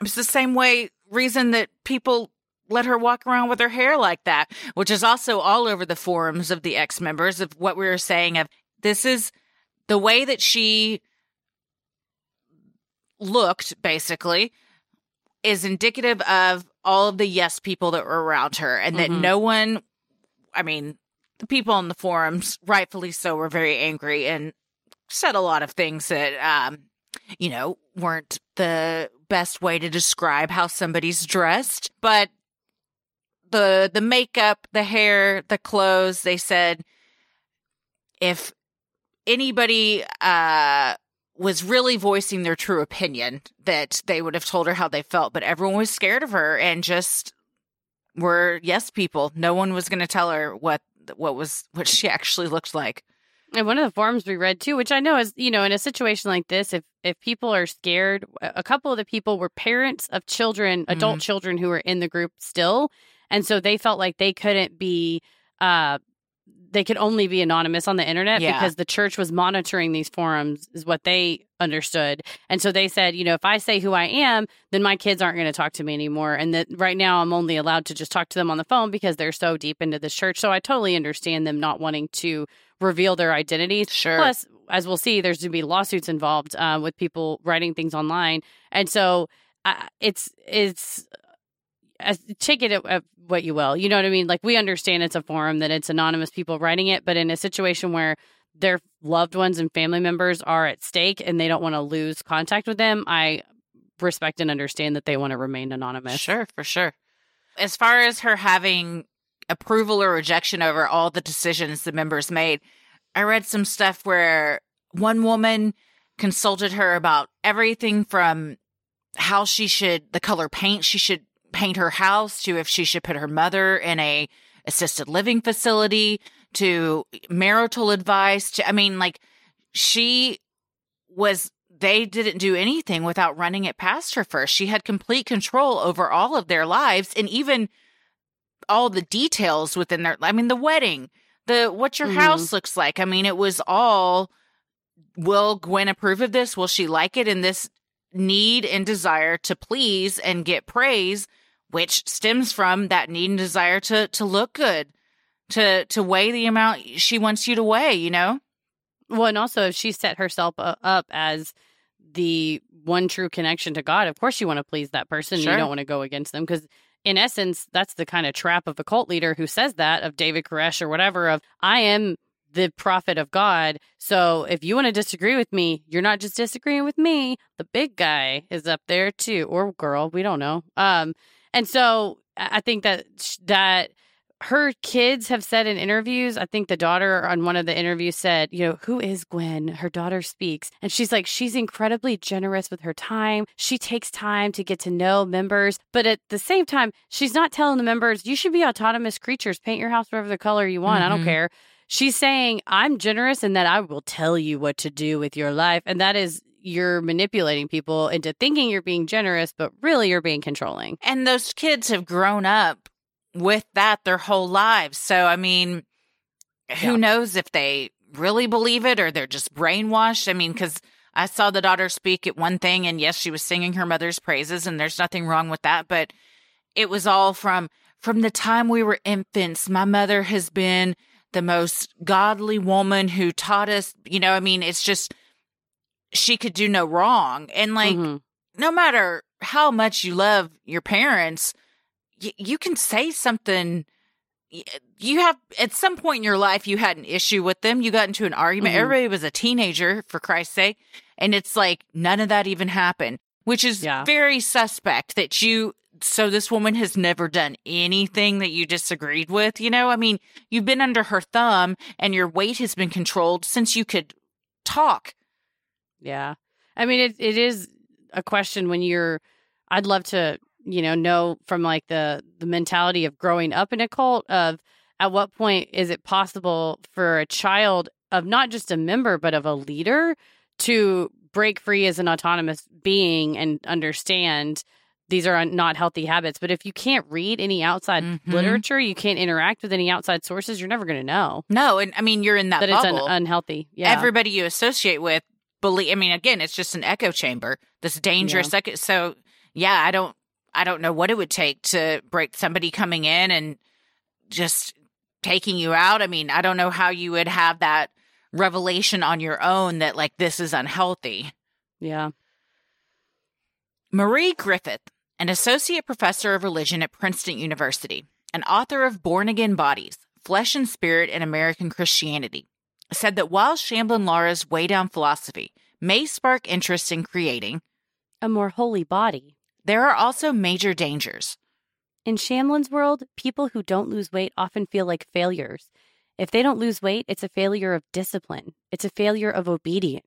it's the same way reason that people let her walk around with her hair like that, which is also all over the forums of the ex members of what we were saying of this is the way that she looked basically is indicative of all of the yes people that were around her and that Mhm. no one I mean the people on the forums rightfully so were very angry and said a lot of things that um you know weren't the best way to describe how somebody's dressed but the the makeup the hair the clothes they said if anybody uh was really voicing their true opinion that they would have told her how they felt but everyone was scared of her and just were yes people no one was going to tell her what what was what she actually looked like And one of the forms we read too, which I know is, you know, in a situation like this, if if people are scared, a couple of the people were parents of children, adult Mhm. children who were in the group still, and so they felt like they couldn't be, uh, they could only be anonymous on the internet Yeah. because the church was monitoring these forums, is what they understood, and so they said, you know, if I say who I am, then my kids aren't going to talk to me anymore, and that right now I'm only allowed to just talk to them on the phone because they're so deep into this church. So I totally understand them not wanting to reveal their identities. Sure. Plus, as we'll see, there's going to be lawsuits involved uh, with people writing things online, and so uh, it's it's take it at, at what you will. You know what I mean? Like we understand it's a forum that it's anonymous people writing it, but in a situation where their loved ones and family members are at stake and they don't want to lose contact with them, I respect and understand that they want to remain anonymous. Sure, for sure. As far as her having approval or rejection over all the decisions the members made, I read some stuff where one woman consulted her about everything from how she should, the color paint she should paint her house to if she should put her mother in a assisted living facility to marital advice to, I mean, like she was they didn't do anything without running it past her first. She had complete control over all of their lives and even all the details within their I mean the wedding, the what your Mhm. house looks like. I mean it was all will Gwen approve of this? Will she like it? And this need and desire to please and get praise, which stems from that need and desire to to look good, to to weigh the amount she wants you to weigh, you know? Well, and also if she set herself up as the one true connection to God, of course you want to please that person. Sure. You don't want to go against them because, in essence, that's the kind of trap of a cult leader who says that of David Koresh or whatever. Of I am the prophet of God. So if you want to disagree with me, you're not just disagreeing with me. The big guy is up there too, or girl. We don't know. Um, and so I think that that her kids have said in interviews, I think the daughter on one of the interviews said, you know, who is Gwen? Her daughter speaks. And she's like, she's incredibly generous with her time. She takes time to get to know members. But at the same time, she's not telling the members, you should be autonomous creatures, paint your house whatever the color you want. I don't Mhm. care. She's saying, I'm generous and that I will tell you what to do with your life. And that is, you're manipulating people into thinking you're being generous, but really you're being controlling. And those kids have grown up with that their whole lives. So, I mean, who Yeah. knows if they really believe it or they're just brainwashed? I mean, because I saw the daughter speak at one thing, and yes, she was singing her mother's praises, and there's nothing wrong with that. But it was all from from the time we were infants. My mother has been the most godly woman who taught us. You know, I mean, it's just she could do no wrong, and like Mhm. no matter how much you love your parents, y- you can say something. You have at some point in your life you had an issue with them. You got into an argument. Mhm. Everybody was a teenager, for Christ's sake, and it's like none of that even happened, which is Yeah. very suspect. That you. So this woman has never done anything that you disagreed with. You know, I mean, you've been under her thumb, and your weight has been controlled since you could talk. Yeah. I mean, it, it is a question when you're, I'd love to, you know, know from like the, the mentality of growing up in a cult of at what point is it possible for a child of not just a member, but of a leader to break free as an autonomous being and understand these are not healthy habits. But if you can't read any outside Mhm. literature, you can't interact with any outside sources, you're never going to know No, and I mean you're in that, that it's un- unhealthy. Yeah. everybody you associate with believe i mean again it's just an echo chamber this dangerous echo so yeah i don't i don't know what it would take to break somebody coming in and just taking you out. I mean i don't know how you would have that revelation on your own that like this is unhealthy. Yeah. Marie Griffith, an associate professor of religion at Princeton University, an author of Born Again Bodies Flesh and Spirit in American Christianity, said that while Shamblin Lara's Weigh Down philosophy may spark interest in creating, A more holy body. there are also major dangers. In Shamblin's world, people who don't lose weight often feel like failures. If they don't lose weight, it's a failure of discipline, it's a failure of obedience.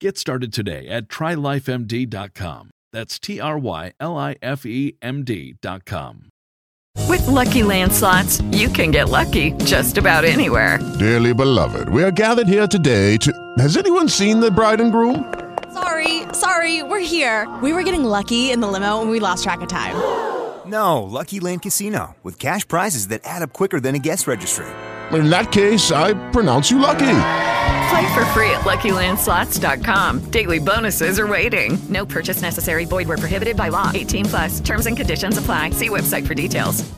Get started today at trylifemd.com. That's T R Y L I F E M D.com. With Lucky Land slots, you can get lucky just about anywhere. Dearly beloved, we are gathered here today to. Has anyone seen the bride and groom? Sorry, sorry, we're here. We were getting lucky in the limo and we lost track of time. No, Lucky Land Casino, with cash prizes that add up quicker than a guest registry. In that case, I pronounce you lucky. Play for free at LuckyLandSlots.com. Daily bonuses are waiting. No purchase necessary. Void where prohibited by law. 18 plus. Terms and conditions apply. See website for details.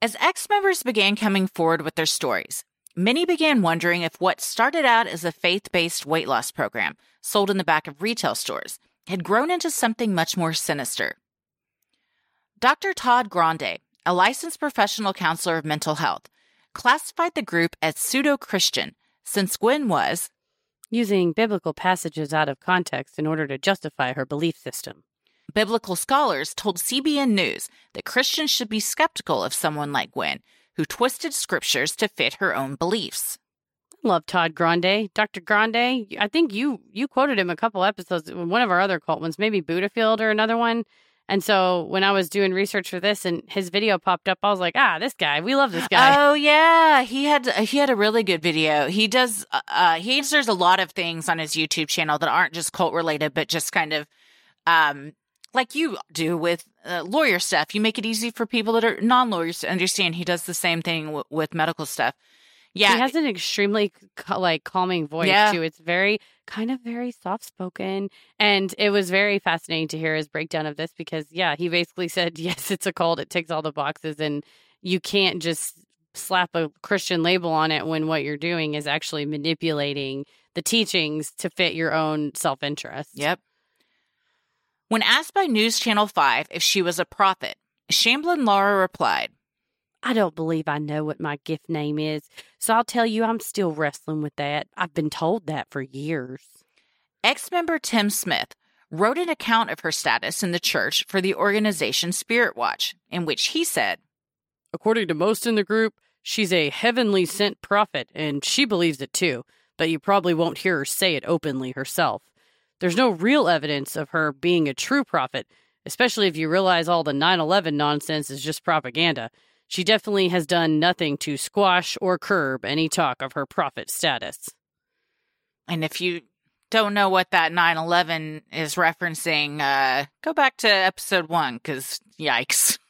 As ex-members began coming forward with their stories, many began wondering if what started out as a faith based weight loss program sold in the back of retail stores had grown into something much more sinister. Dr. Todd Grande, a licensed professional counselor of mental health, classified the group as pseudo Christian since Gwen was using biblical passages out of context in order to justify her belief system. Biblical scholars told CBN News that Christians should be skeptical of someone like Gwen, who twisted scriptures to fit her own beliefs. Love Todd Grande, Dr. Grande. I think you you quoted him a couple episodes, one of our other cult ones, maybe Buddhafield or another one. And so when I was doing research for this and his video popped up, I was like, ah, this guy, we love this guy. Oh yeah, he had he had a really good video. He does uh, uh he answers a lot of things on his YouTube channel that aren't just cult related, but just kind of um like you do with uh, lawyer stuff. You make it easy for people that are non lawyers to understand. He does the same thing w- with medical stuff. Yeah, he has an extremely like calming voice yeah. too. It's very kind of very soft spoken, and it was very fascinating to hear his breakdown of this because yeah, he basically <laughs> said yes, it's a cult. It ticks all the boxes, and you can't just slap a Christian label on it when what you're doing is actually manipulating the teachings to fit your own self interest. Yep. When asked by News Channel 5 if she was a prophet, Shamblin Lara replied, I don't believe I know what my gift name is, so I'll tell you I'm still wrestling with that. I've been told that for years. Ex member Tim Smith wrote an account of her status in the church for the organization Spirit Watch, in which he said, According to most in the group, she's a heavenly sent prophet, and she believes it too, but you probably won't hear her say it openly herself. There's no real evidence of her being a true prophet, especially if you realize all the 9 11 nonsense is just propaganda. She definitely has done nothing to squash or curb any talk of her prophet status. And if you don't know what that 9 11 is referencing, uh, go back to episode one, because yikes. <laughs>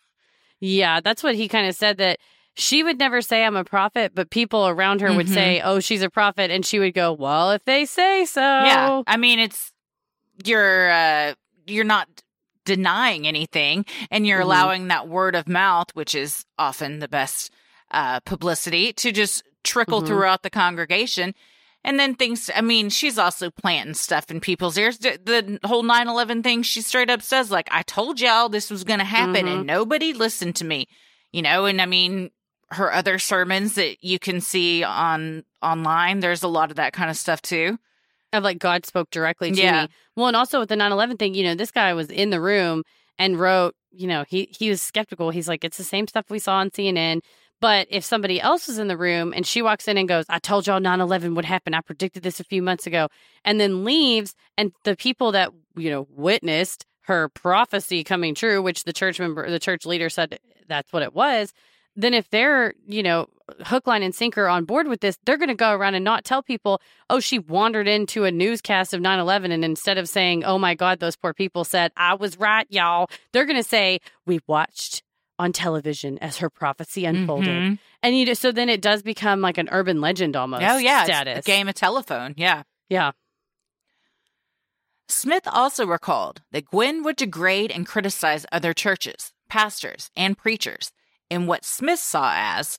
Yeah, that's what he kind of said that she would never say I'm a prophet, but people around her mm-hmm. would say, "Oh, she's a prophet," and she would go, "Well, if they say so." Yeah, I mean, it's you're uh, you're not denying anything, and you're mm-hmm. allowing that word of mouth, which is often the best uh, publicity, to just trickle mm-hmm. throughout the congregation. And then things, I mean, she's also planting stuff in people's ears. The whole 9 11 thing, she straight up says, like, I told y'all this was going to happen and nobody listened to me, you know? And I mean, her other sermons that you can see on online. There's a lot of that kind of stuff too. Of like God spoke directly to yeah. me. Well, and also with the 9/11 thing, you know, this guy was in the room and wrote, you know, he he was skeptical. He's like, it's the same stuff we saw on CNN. But if somebody else is in the room and she walks in and goes, I told y'all 9 11 would happen. I predicted this a few months ago, and then leaves, and the people that, you know, witnessed her prophecy coming true, which the church member, the church leader said that's what it was, then if they're, you know, hook, line, and sinker on board with this, they're going to go around and not tell people, oh, she wandered into a newscast of 9 11. And instead of saying, oh my God, those poor people said, I was right, y'all, they're going to say, we watched on television as her prophecy unfolded. Mm-hmm. And you know, so then it does become like an urban legend almost. Oh, yeah. Status. a game of telephone. Yeah. Yeah. Smith also recalled that Gwen would degrade and criticize other churches, pastors, and preachers in what Smith saw as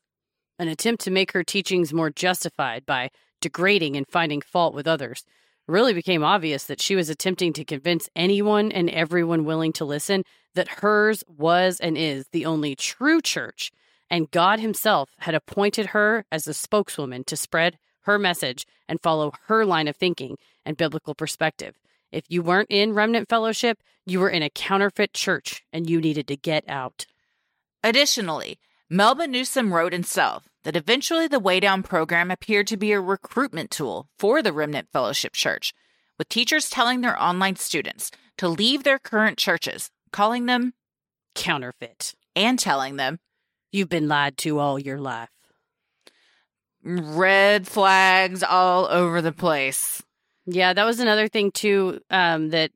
an attempt to make her teachings more justified by degrading and finding fault with others. Really became obvious that she was attempting to convince anyone and everyone willing to listen that hers was and is the only true church, and God Himself had appointed her as the spokeswoman to spread her message and follow her line of thinking and biblical perspective. If you weren't in Remnant Fellowship, you were in a counterfeit church and you needed to get out. Additionally, Melba Newsome wrote himself that eventually the Weigh Down program appeared to be a recruitment tool for the Remnant Fellowship Church, with teachers telling their online students to leave their current churches, calling them counterfeit. and telling them, You've been lied to all your life. Red flags all over the place. Yeah, that was another thing too. Um, that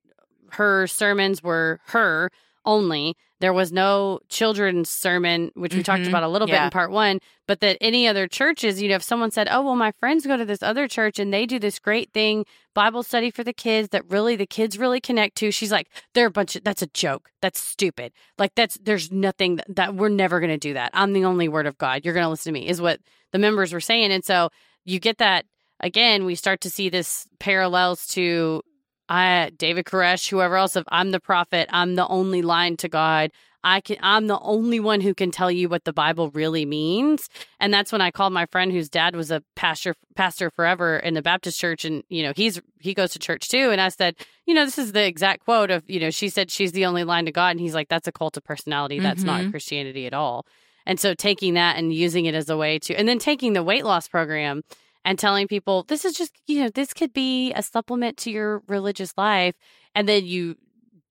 her sermons were her only. There was no children's sermon, which we talked Mhm. about a little bit in part one. But that any other churches, you know, if someone said, "Oh, well, my friends go to this other church and they do this great thing, Bible study for the kids that really the kids really connect to," she's like, "They're a bunch of that's a joke. That's stupid. Like that's there's nothing that, that we're never going to do that. I'm the only word of God. You're going to listen to me." Is what the members were saying, and so you get that again. We start to see this parallels to I David Koresh, whoever else of I'm the prophet, I'm the only line to God. I can I'm the only one who can tell you what the Bible really means. And that's when I called my friend whose dad was a pastor pastor forever in the Baptist church and you know, he's he goes to church too and I said, you know, this is the exact quote of, you know, she said she's the only line to God and he's like that's a cult of personality. That's not Mhm. Christianity at all. And so taking that and using it as a way to and then taking the weight loss program and telling people this is just you know this could be a supplement to your religious life and then you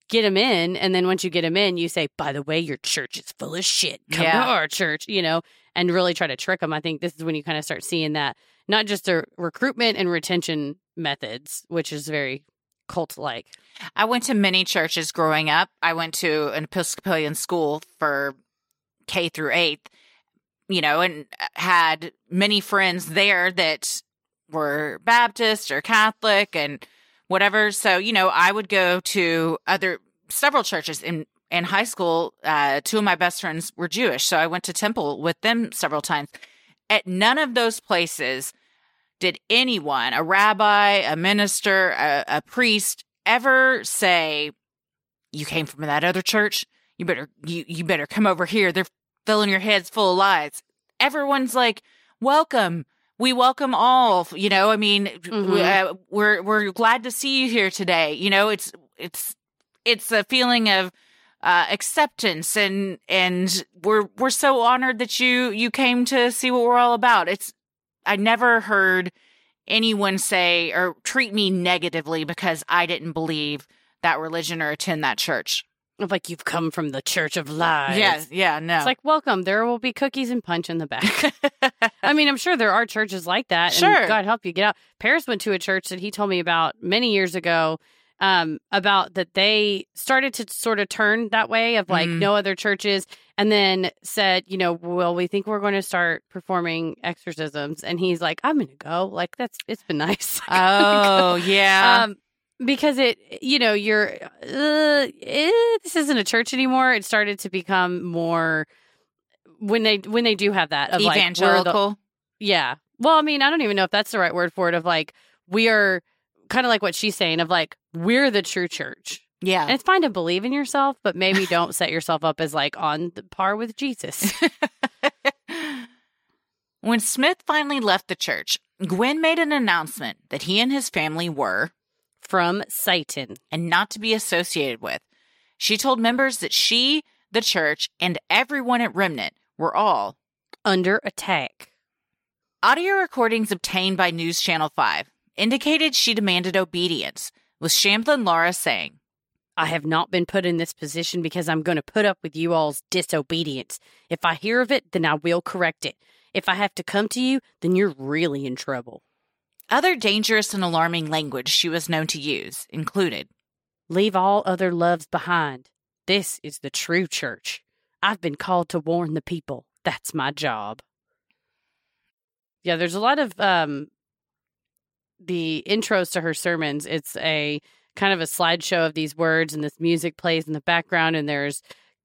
get them in and then once you get them in you say by the way your church is full of shit come Yeah. to our church you know and really try to trick them i think this is when you kind of start seeing that not just the recruitment and retention methods which is very cult like I went to many churches growing up. I went to an Episcopalian school for K through eighth, you know, and had many friends there that were Baptist or Catholic and whatever. So, you know, I would go to other several churches in in high school. Uh, two of my best friends were Jewish, so I went to temple with them several times. At none of those places did anyone, a rabbi, a minister, a, a priest, ever say, "You came from that other church. You better you you better come over here. They're filling your heads full of lies." Everyone's like, "Welcome." We welcome all, you know. I mean, Mhm. uh, we're we're glad to see you here today. You know, it's it's it's a feeling of uh, acceptance and and we're we're so honored that you you came to see what we're all about. It's I never heard anyone say or treat me negatively because I didn't believe that religion or attend that church. Of like you've come from the church of lies Yeah, yeah, no. It's like, welcome. There will be cookies and punch in the back. I mean, I'm sure there are churches like that. Sure. And God help you get out. Paris went to a church that he told me about many years ago um, about that they started to sort of turn that way of like Mhm. no other churches and then said, you know, well, we think we're going to start performing exorcisms. And he's like, I'm going to go. Like, that's, it's been nice. <laughs> Oh, <laughs> yeah. Um, because it, you know, you're, uh, eh, this isn't a church anymore. It started to become more when they when they do have that of like the- Evangelical. yeah. Well, I mean, I don't even know if that's the right word for it. Of like we are kind of like what she's saying of like we're the true church. Yeah. And it's fine to believe in yourself, but maybe don't set yourself up as like on the par with Jesus. <laughs> When Smith finally left the church, Gwen made an announcement that he and his family were from Satan and not to be associated with. She told members that she, the church, and everyone at Remnant were all under attack. Audio recordings obtained by News Channel 5 indicated she demanded obedience, with Shamblin Lara saying, I have not been put in this position because I'm going to put up with you all's disobedience. If I hear of it, then I will correct it. If I have to come to you, then you're really in trouble. Other dangerous and alarming language she was known to use included Leave all other loves behind. This is the true church. I've been called to warn the people. That's my job. Yeah, there's a lot of um the intros to her sermons. It's a kind of a slideshow of these words and this music plays in the background and there's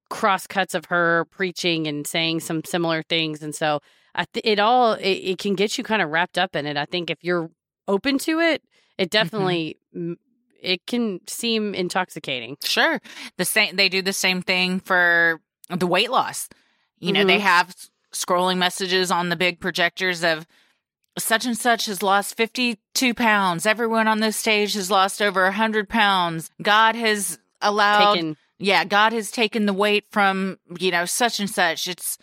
cross cuts of her preaching and saying some similar things and so I th- it all it, it can get you kind of wrapped up in it. I think if you're open to it, it definitely m it can seem intoxicating. Sure. The same they do the same thing for the weight loss. You know, they Mhm. have scrolling messages on the big projectors of such and such has lost 52 pounds. Everyone on this stage has lost over 100 pounds. God has allowed Taken- Yeah, God has taken the weight from, you know, such and such. It's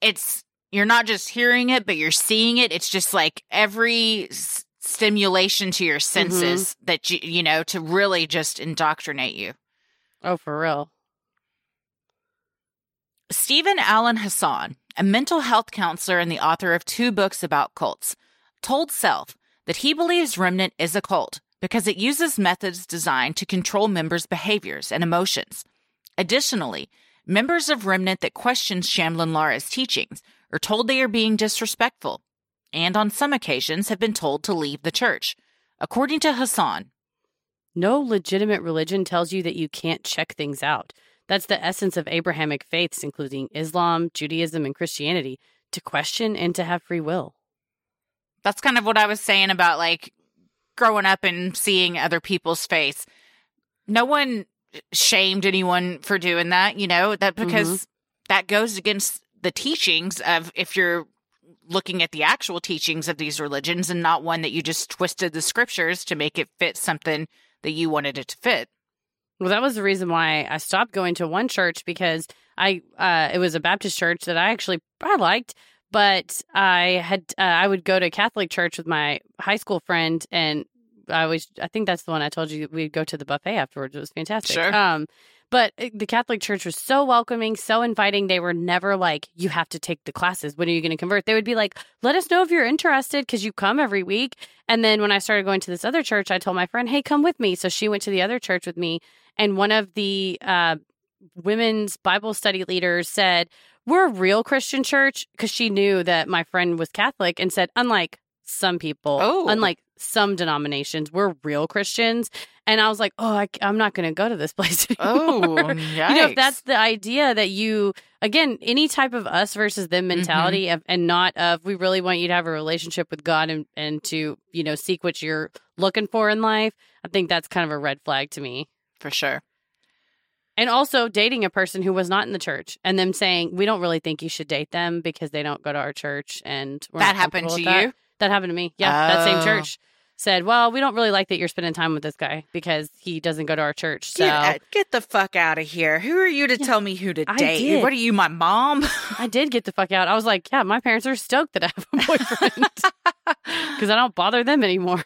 it's you're not just hearing it, but you're seeing it. It's just like every s- stimulation to your mm-hmm. senses that you you know to really just indoctrinate you. Oh, for real. Steven Alan Hassan, a mental health counselor and the author of two books about cults, told Self that he believes Remnant is a cult because it uses methods designed to control members' behaviors and emotions. Additionally, members of Remnant that question Shamblin Lara's teachings are told they are being disrespectful, and on some occasions have been told to leave the church. According to Hassan, no legitimate religion tells you that you can't check things out. That's the essence of Abrahamic faiths, including Islam, Judaism, and Christianity, to question and to have free will. That's kind of what I was saying about like growing up and seeing other people's face. No one shamed anyone for doing that, you know, that because mm-hmm. that goes against the teachings of if you're looking at the actual teachings of these religions and not one that you just twisted the scriptures to make it fit something that you wanted it to fit. Well, that was the reason why I stopped going to one church because I uh, it was a Baptist church that I actually I liked, but I had uh, I would go to a Catholic church with my high school friend, and I was I think that's the one I told you we'd go to the buffet afterwards. It was fantastic. Sure. Um, but uh, the Catholic Church was so welcoming, so inviting. They were never like, you have to take the classes. When are you going to convert? They would be like, let us know if you're interested because you come every week. And then when I started going to this other church, I told my friend, hey, come with me. So she went to the other church with me. And one of the uh, women's Bible study leaders said, we're a real Christian church because she knew that my friend was Catholic and said, unlike some people, oh. unlike some denominations, we're real Christians. And I was like, oh, I, am not going to go to this <laughs> place anymore. Oh, you know, if that's the idea that you, again, any type of us versus them Mm-hmm. mentality of, and not of, we really want you to have a relationship with God and, and to, you know, seek what you're looking for in life. I think that's kind of a red flag to me. For sure. And also dating a person who was not in the church and them saying, we don't really think you should date them because they don't go to our church. And that happened to that. you? That happened to me. Yeah. Oh. That same Oh. church said, well, we don't really like that you're spending time with this guy because he doesn't go to our church. So Get, uh, get the fuck out of here. Who are you to tell me who to I date? did. What are you, my mom? I did get the fuck out. I was like, yeah, my parents are stoked that I have a boyfriend <laughs> because I don't bother them anymore.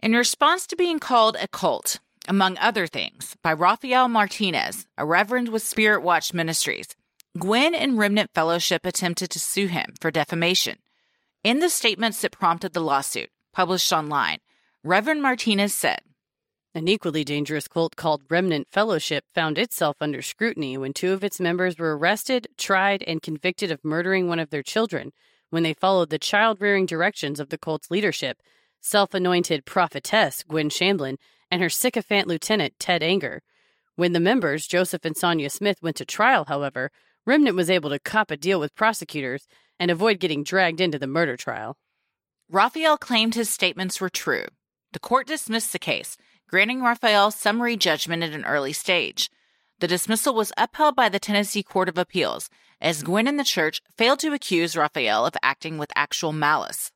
In response to being called a cult, among other things, by Rafael Martinez, a reverend with Spirit Watch Ministries, Gwen and Remnant Fellowship attempted to sue him for defamation. In the statements that prompted the lawsuit, published online, Reverend Martinez said, An equally dangerous cult called Remnant Fellowship found itself under scrutiny when two of its members were arrested, tried, and convicted of murdering one of their children when they followed the child rearing directions of the cult's leadership, self anointed prophetess Gwen Shamblin and her sycophant lieutenant Ted Anger. When the members, Joseph and Sonya Smith, went to trial, however, Remnant was able to cop a deal with prosecutors and avoid getting dragged into the murder trial. Rafael claimed his statements were true. The court dismissed the case, granting Rafael summary judgment at an early stage. The dismissal was upheld by the Tennessee Court of Appeals, as Gwen and the church failed to accuse Rafael of acting with actual malice.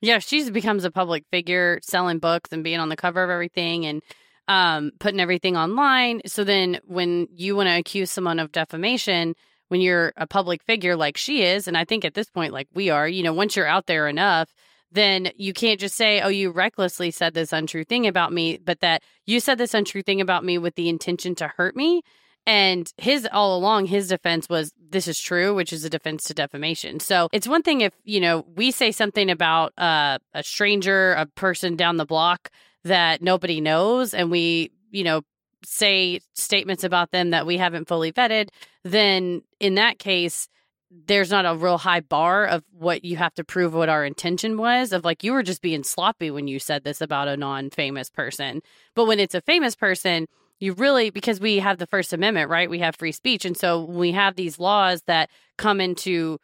Yeah, she becomes a public figure, selling books and being on the cover of everything and um, putting everything online. So then, when you want to accuse someone of defamation, when you're a public figure like she is, and I think at this point, like we are, you know, once you're out there enough, then you can't just say, oh, you recklessly said this untrue thing about me, but that you said this untrue thing about me with the intention to hurt me. And his all along, his defense was this is true, which is a defense to defamation. So it's one thing if, you know, we say something about uh, a stranger, a person down the block that nobody knows, and we, you know, say statements about them that we haven't fully vetted, then in that case, there's not a real high bar of what you have to prove what our intention was of like you were just being sloppy when you said this about a non-famous person. But when it's a famous person you really because we have the first amendment right? We have free speech. And so we have these laws that come into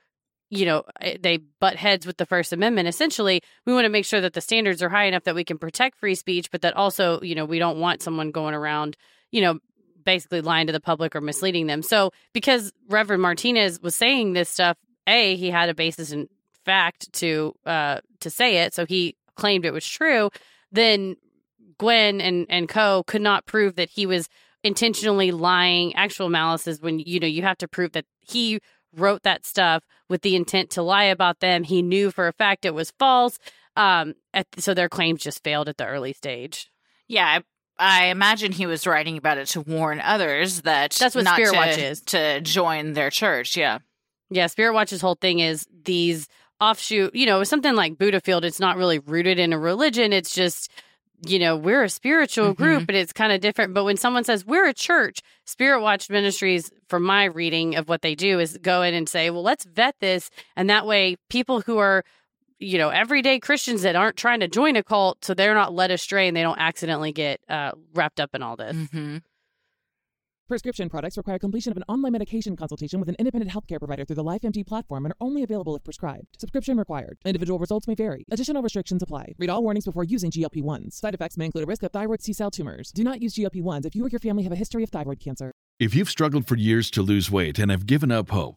you know eh, they butt heads with the first amendment. Essentially we want to make sure that the standards are high enough that we can protect free speech but that also you know we don't want someone going around you know basically lying to the public or misleading them. So because Reverend Martinez was saying this stuff, a he had a basis in fact to uh to say it, so he claimed it was true. Then Gwen and and Co could not prove that he was intentionally lying. Actual malice is when you know you have to prove that he wrote that stuff with the intent to lie about them. He knew for a fact it was false. Um, at, so their claims just failed at the early stage. Yeah, I imagine he was writing about it to warn others that That's what Spirit to, Watch is. to join their church. Yeah. Yeah, Spirit Watch's whole thing is these offshoot, you know, something like Buddhafield, it's not really rooted in a religion. It's just, you know, we're a spiritual Mm-hmm. group, but it's kind of different. But when someone says we're a church, Spirit Watch Ministries, from my reading of what they do, is go in and say, well, let's vet this. And that way, people who are, you know, everyday Christians that aren't trying to join a cult, so they're not led astray and they don't accidentally get uh, wrapped up in all this. Mm-hmm. Prescription products require completion of an online medication consultation with an independent healthcare provider through the LifeMD platform and are only available if prescribed. Subscription required. Individual results may vary. Additional restrictions apply. Read all warnings before using GLP-1s. Side effects may include a risk of thyroid C-cell tumors. Do not use GLP-1s if you or your family have a history of thyroid cancer. If you've struggled for years to lose weight and have given up hope,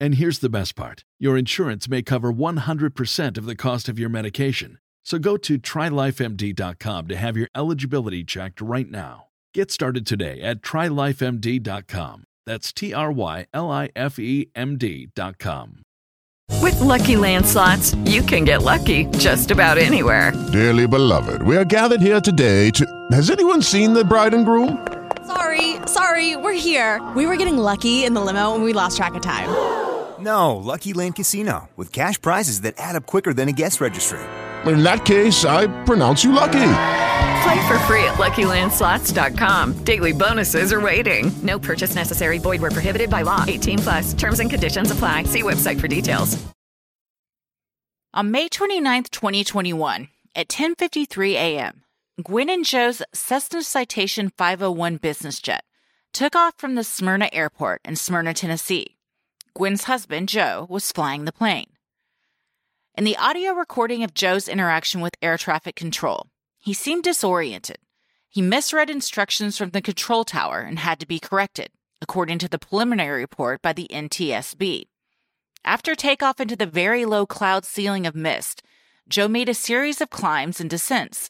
And here's the best part your insurance may cover 100% of the cost of your medication. So go to trylifemd.com to have your eligibility checked right now. Get started today at trylifemd.com. That's T R Y L I F E M D.com. With Lucky Land slots, you can get lucky just about anywhere. Dearly beloved, we are gathered here today to. Has anyone seen the bride and groom? Sorry, sorry, we're here. We were getting lucky in the limo and we lost track of time. No, Lucky Land Casino, with cash prizes that add up quicker than a guest registry. In that case, I pronounce you lucky. Play for free at LuckyLandSlots.com. Daily bonuses are waiting. No purchase necessary. Void where prohibited by law. 18 plus. Terms and conditions apply. See website for details. On May 29th, 2021, at 10:53 a.m., Gwen and Joe's Cessna Citation 501 business jet took off from the Smyrna Airport in Smyrna, Tennessee. Gwen's husband, Joe, was flying the plane. In the audio recording of Joe's interaction with air traffic control, he seemed disoriented. He misread instructions from the control tower and had to be corrected, according to the preliminary report by the NTSB. After takeoff into the very low cloud ceiling of mist, Joe made a series of climbs and descents.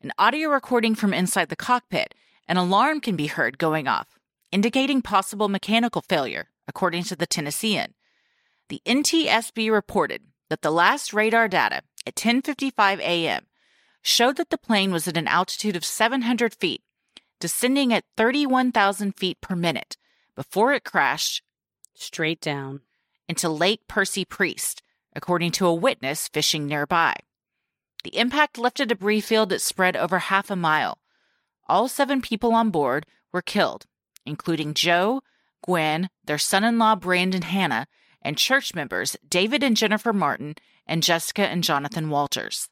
An audio recording from inside the cockpit, an alarm can be heard going off, indicating possible mechanical failure, according to the Tennessean. The NTSB reported that the last radar data at 10:55 a.m. showed that the plane was at an altitude of 700 feet, descending at 31,000 feet per minute before it crashed straight down into Lake Percy Priest, according to a witness fishing nearby. The impact left a debris field that spread over half a mile. All seven people on board were killed, including Joe, Gwen, their son in law Brandon Hanna, and church members David and Jennifer Martin, and Jessica and Jonathan Walters.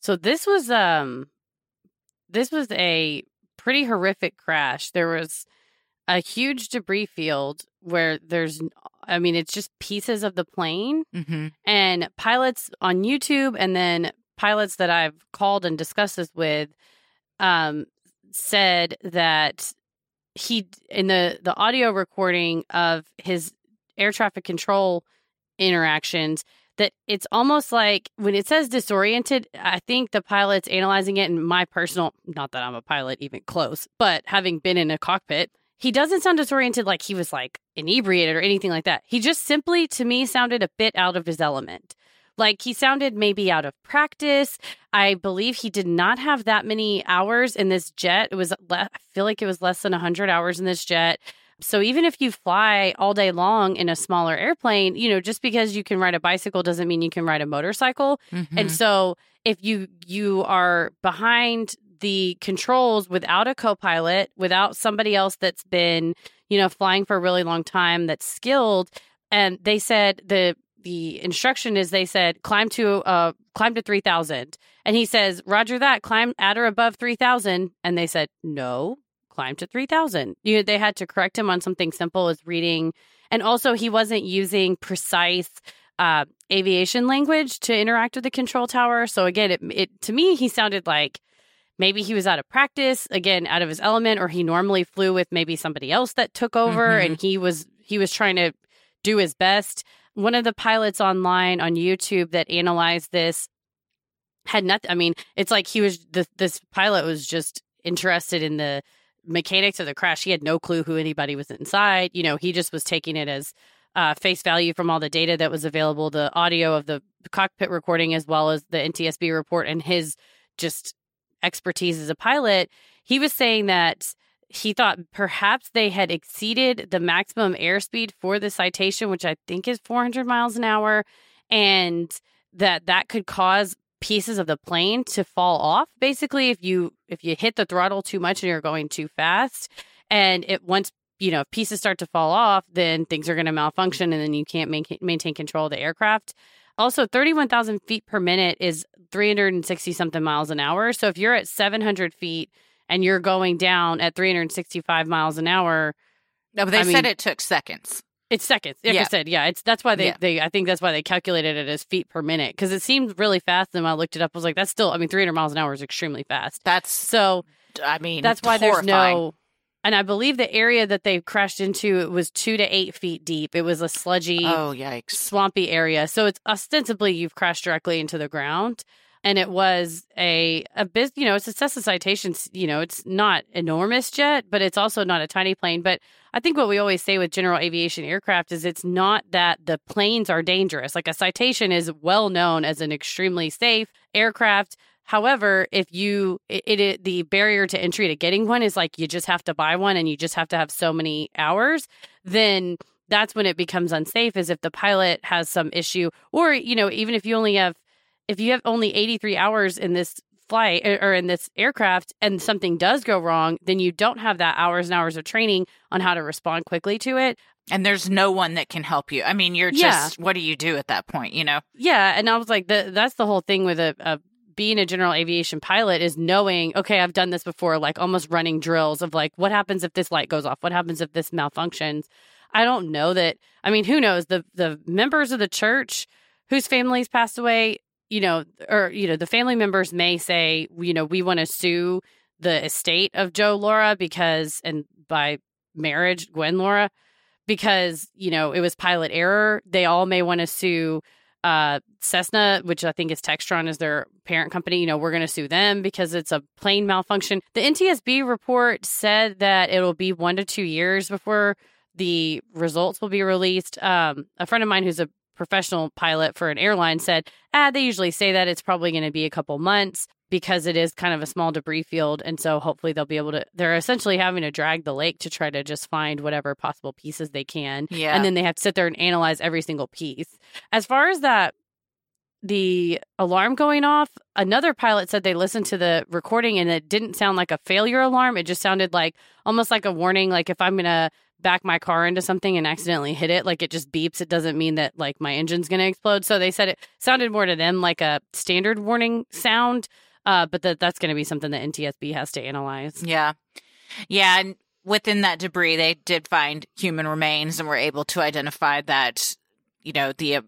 So this was um this was a pretty horrific crash. There was a huge debris field where there's I mean it's just pieces of the plane Mm-hmm. and pilots on YouTube and then pilots that I've called and discussed this with um said that he in the the audio recording of his air traffic control interactions that it's almost like when it says disoriented i think the pilot's analyzing it and my personal not that i'm a pilot even close but having been in a cockpit he doesn't sound disoriented like he was like inebriated or anything like that. He just simply to me sounded a bit out of his element like he sounded maybe out of practice i believe he did not have that many hours in this jet it was le- i feel like it was less than 100 hours in this jet so even if you fly all day long in a smaller airplane, you know, just because you can ride a bicycle doesn't mean you can ride a motorcycle. Mm-hmm. And so if you you are behind the controls without a co-pilot, without somebody else that's been, you know, flying for a really long time that's skilled, and they said the the instruction is they said climb to uh climb to 3000 and he says roger that climb at or above 3000 and they said no climb to 3000 you know, they had to correct him on something simple as reading. And also he wasn't using precise uh, aviation language to interact with the control tower. So again it, it to me he sounded like maybe he was out of practice, again, out of his element, or he normally flew with maybe somebody else that took over Mhm. and he was he was trying to do his best. One of the pilots online on YouTube that analyzed this had nothing. I mean, it's like he was this, this pilot was just interested in the mechanics of the crash. He had no clue who anybody was inside. You know, he just was taking it as uh, face value from all the data that was available, the audio of the cockpit recording, as well as the NTSB report, and his just expertise as a pilot. He was saying that he thought perhaps they had exceeded the maximum airspeed for the citation, which I think is 400 miles an hour, and that that could cause pieces of the plane to fall off basically if you if you hit the throttle too much and you're going too fast. And it once you know if pieces start to fall off then things are going to malfunction and then you can't maintain, maintain control of the aircraft. Also 31,000 feet per minute is 360 something miles an hour. So if you're at 700 feet and you're going down at 365 miles an hour No, but they I said mean- it took seconds. it's seconds. Like I Yeah. said, yeah, it's that's why they, Yeah. they I think that's why they calculated it as feet per minute because it seemed really fast. And when I looked it up, I was like, that's still, I mean, 300 miles an hour is extremely fast. That's so. I mean, that's why there's horrifying. no. And I believe the area that they crashed into it was two to eight feet deep. It was a sludgy, Oh, yikes. swampy area. So it's ostensibly you've crashed directly into the ground. And it was a a biz, you know, it's a Cessna Citation. You know, it's not enormous jet, but it's also not a tiny plane. But I think what we always say with general aviation aircraft is it's not that the planes are dangerous. Like a Citation is well known as an extremely safe aircraft. However, if you it, it the barrier to entry to getting one is like you just have to buy one and you just have to have so many hours, then that's when it becomes unsafe is if the pilot has some issue or you know even if you only have if you have only 83 hours in this flight or or in this aircraft and something does go wrong then you don't have that hours and hours of training on how to respond quickly to it And there's no one that can help you. I mean, you're Yeah. just, what do you do at that point, you know? Yeah, and I was like, the, that's the whole thing with a, a being a general aviation pilot is knowing, okay, I've done this before, like almost running drills of like, what happens if this light goes off? What happens if this malfunctions? I don't know that. I mean, who knows? The the members of the church whose families passed away, you know, or you know, the family members may say, you know, we want to sue the estate of Joe Lara because, and by marriage, Gwen Lara, because you know it was pilot error. They all may want to sue uh, Cessna, which I think is Textron is their parent company. You know, we're going to sue them because it's a plane malfunction. The NTSB report said that it'll be one to two years before the results will be released. Um, a friend of mine who's a professional pilot for an airline said, ah, they usually say that it's probably going to be a couple months because it is kind of a small debris field. And so hopefully they'll be able to, they're essentially having to drag the lake to try to just find whatever possible pieces they can. Yeah. And then they have to sit there and analyze every single piece. As far as that, the alarm going off, another pilot said they listened to the recording and it didn't sound like a failure alarm. It just sounded like almost like a warning, like if I'm going to back my car into something and accidentally hit it, like it just beeps. It doesn't mean that like my engine's going to explode. So they said it sounded more to them like a standard warning sound. Uh, but that that's going to be something that NTSB has to analyze. Yeah. Yeah. And within that debris, they did find human remains and were able to identify that, you know, the, uh,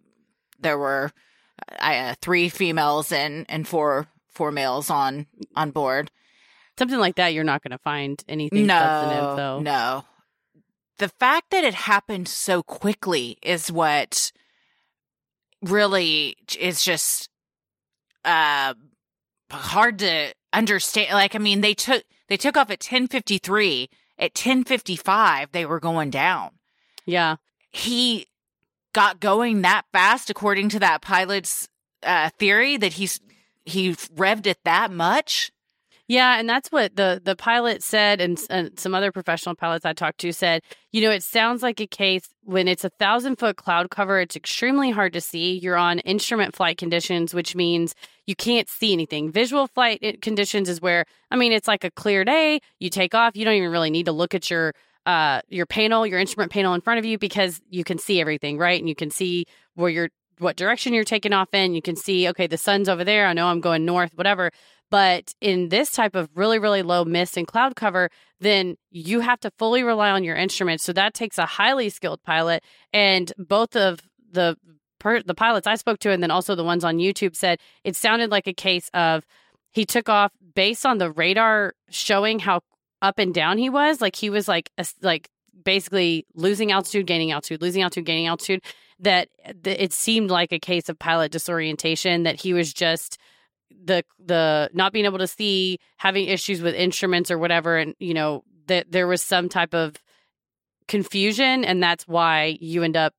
there were uh, three females and, and four, four males on, on board. Something like that, you're not going to find anything no, substantive, though. No. The fact that it happened so quickly is what really is just uh hard to understand. Like, I mean, they took they took off at ten fifty three. At ten fifty five, they were going down. Yeah, he got going that fast, according to that pilot's uh, theory that he's he revved it that much. Yeah, and that's what the the pilot said, and, and some other professional pilots I talked to said. You know, it sounds like a case when it's a thousand foot cloud cover. It's extremely hard to see. You're on instrument flight conditions, which means you can't see anything. Visual flight conditions is where I mean, it's like a clear day. You take off. You don't even really need to look at your uh your panel, your instrument panel in front of you because you can see everything, right? And you can see where you're what direction you're taking off in. You can see, okay, the sun's over there. I know I'm going north, whatever. But in this type of really, really low mist and cloud cover, then you have to fully rely on your instruments. So that takes a highly skilled pilot. And both of the per- the pilots I spoke to, and then also the ones on YouTube said it sounded like a case of he took off based on the radar showing how up and down he was, like he was like a, like basically losing altitude, gaining altitude, losing altitude, gaining altitude. That th- it seemed like a case of pilot disorientation. That he was just the the not being able to see, having issues with instruments or whatever, and you know that there was some type of confusion, and that's why you end up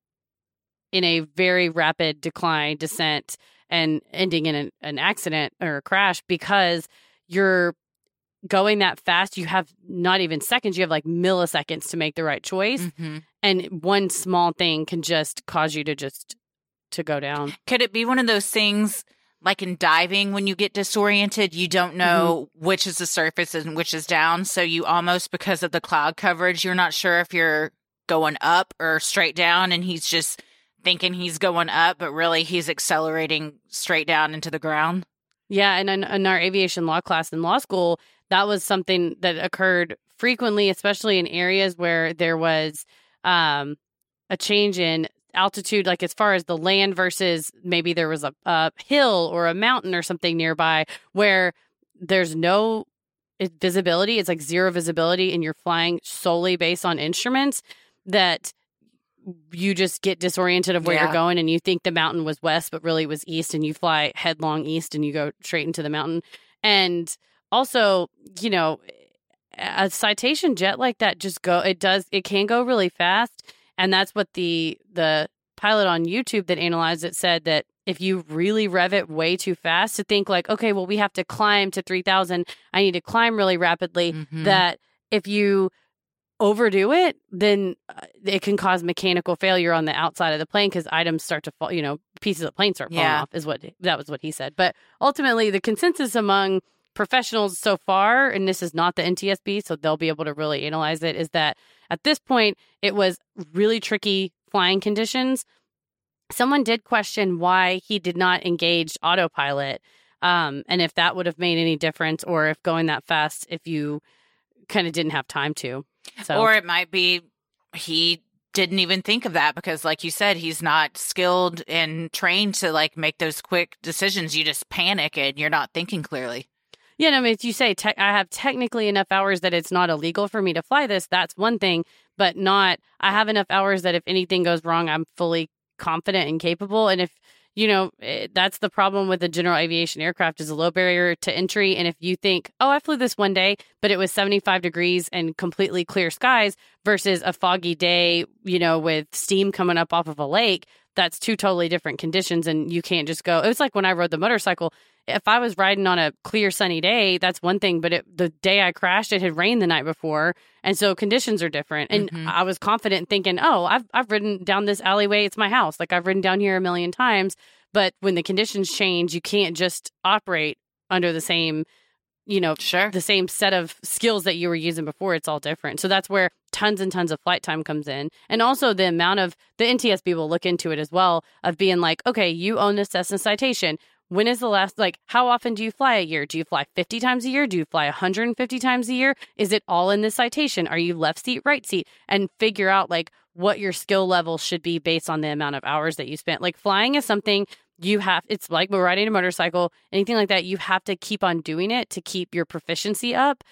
in a very rapid decline descent and ending in an, an accident or a crash because you're going that fast you have not even seconds you have like milliseconds to make the right choice Mm-hmm. and one small thing can just cause you to just to go down Could it be one of those things like in diving when you get disoriented, you don't know which is the surface and which is down. So you almost, because of the cloud coverage, you're not sure if you're going up or straight down. And he's just thinking he's going up, but really he's accelerating straight down into the ground. Yeah, and in, in our aviation law class in law school, that was something that occurred frequently, especially in areas where there was um, a change in altitude, like as far as the land versus maybe there was a, a hill or a mountain or something nearby where there's no visibility. It's like zero visibility, and you're flying solely based on instruments. That you just get disoriented of where Yeah. you're going and you think the mountain was west but really it was east and you fly headlong east and you go straight into the mountain and also you know a citation jet like that just go it does it can go really fast and that's what the the pilot on youtube that analyzed it said that if you really rev it way too fast to think like okay well we have to climb to 3000 i need to climb really rapidly Mhm. that if you overdo it, then uh, it can cause mechanical failure on the outside of the plane because items start to fall. You know, pieces of plane start falling Yeah. off. Is what that was what he said. But ultimately, the consensus among professionals so far, and this is not the NTSB, so they'll be able to really analyze it, is that at this point it was really tricky flying conditions. Someone did question why he did not engage autopilot, um, and if that would have made any difference, or if going that fast, if you kind of didn't have time to. So Or it might be he didn't even think of that because, like you said, he's not skilled and trained to like make those quick decisions. You just panic and you're not thinking clearly. Yeah, no, I mean, if you say te- I have technically enough hours that it's not illegal for me to fly this, that's one thing, but not I have enough hours that if anything goes wrong, I'm fully confident and capable. And if you know, eh, that's the problem with the general aviation aircraft is a low barrier to entry. And if you think, oh, I flew this one day, but it was 75 degrees and completely clear skies versus a foggy day, you know, with steam coming up off of a lake, that's two totally different conditions. And you can't just go, it was like when I rode the motorcycle. If I was riding on a clear sunny day, that's one thing. But it, the day I crashed, it had rained the night before, and so conditions are different. And Mhm. I was confident, thinking, "Oh, I've I've ridden down this alleyway. It's my house. Like I've ridden down here a million times." But when the conditions change, you can't just operate under the same, you know, sure, the same set of skills that you were using before. It's all different. So that's where tons and tons of flight time comes in, and also the amount of the NTSB will look into it as well of being like, okay, you own this Cessna citation. When is the last, like, how often do you fly a year? Do you fly 50 times a year? Do you fly 150 times a year? Is it all in this citation? Are you left seat, right seat? And figure out, like, what your skill level should be based on the amount of hours that you spent. Like, flying is something you have, it's like riding a motorcycle, anything like that. You have to keep on doing it to keep your proficiency up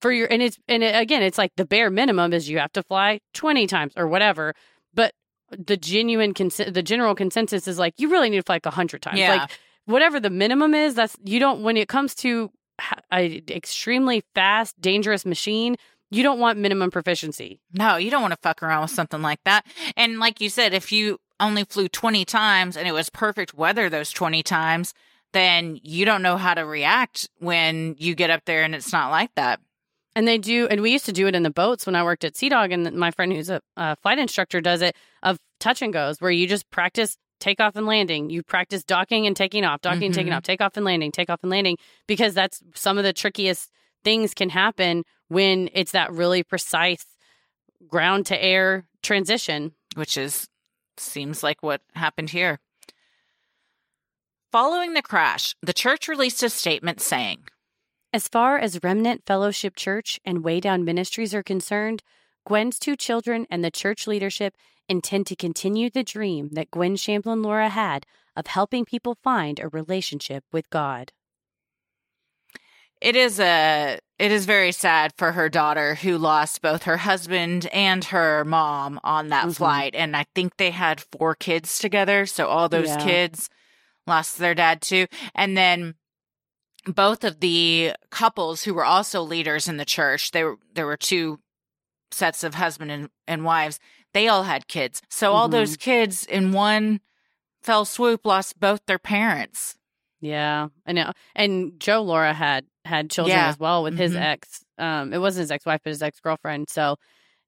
for your, and it's, and it, again, it's like the bare minimum is you have to fly 20 times or whatever. But the genuine, cons- the general consensus is like, you really need to fly like 100 times. Yeah. Like, whatever the minimum is that's you don't when it comes to ha- a extremely fast dangerous machine you don't want minimum proficiency No, you don't want to fuck around with something like that. And like you said, if you only flew 20 times and it was perfect weather those 20 times, then you don't know how to react when you get up there and it's not like that. And they do and we used to do it in the boats when i worked at sea dog and my friend who's a, a flight instructor does it of touch and goes where you just practice takeoff and landing you practice docking and taking off docking and taking Mhm. off takeoff and landing takeoff and landing because that's some of the trickiest things can happen when it's that really precise ground to air transition which is seems like what happened here. Following the crash, the church released a statement saying, As far as Remnant Fellowship Church and Weigh Down Ministries are concerned, Gwen's two children and the church leadership intend to continue the dream that Gwen Shamblin Lara had of helping people find a relationship with God. It is a it is very sad for her daughter who lost both her husband and her mom on that Mhm. flight and I think they had four kids together so all those Yeah. kids lost their dad too and then both of the couples who were also leaders in the church they were there were two sets of husband and, and wives they all had kids so all Mhm. those kids in one fell swoop lost both their parents Yeah, I know. And Joe Lara had had children Yeah. as well with his Mhm. ex. Um, it wasn't his ex wife, but his ex girlfriend. So,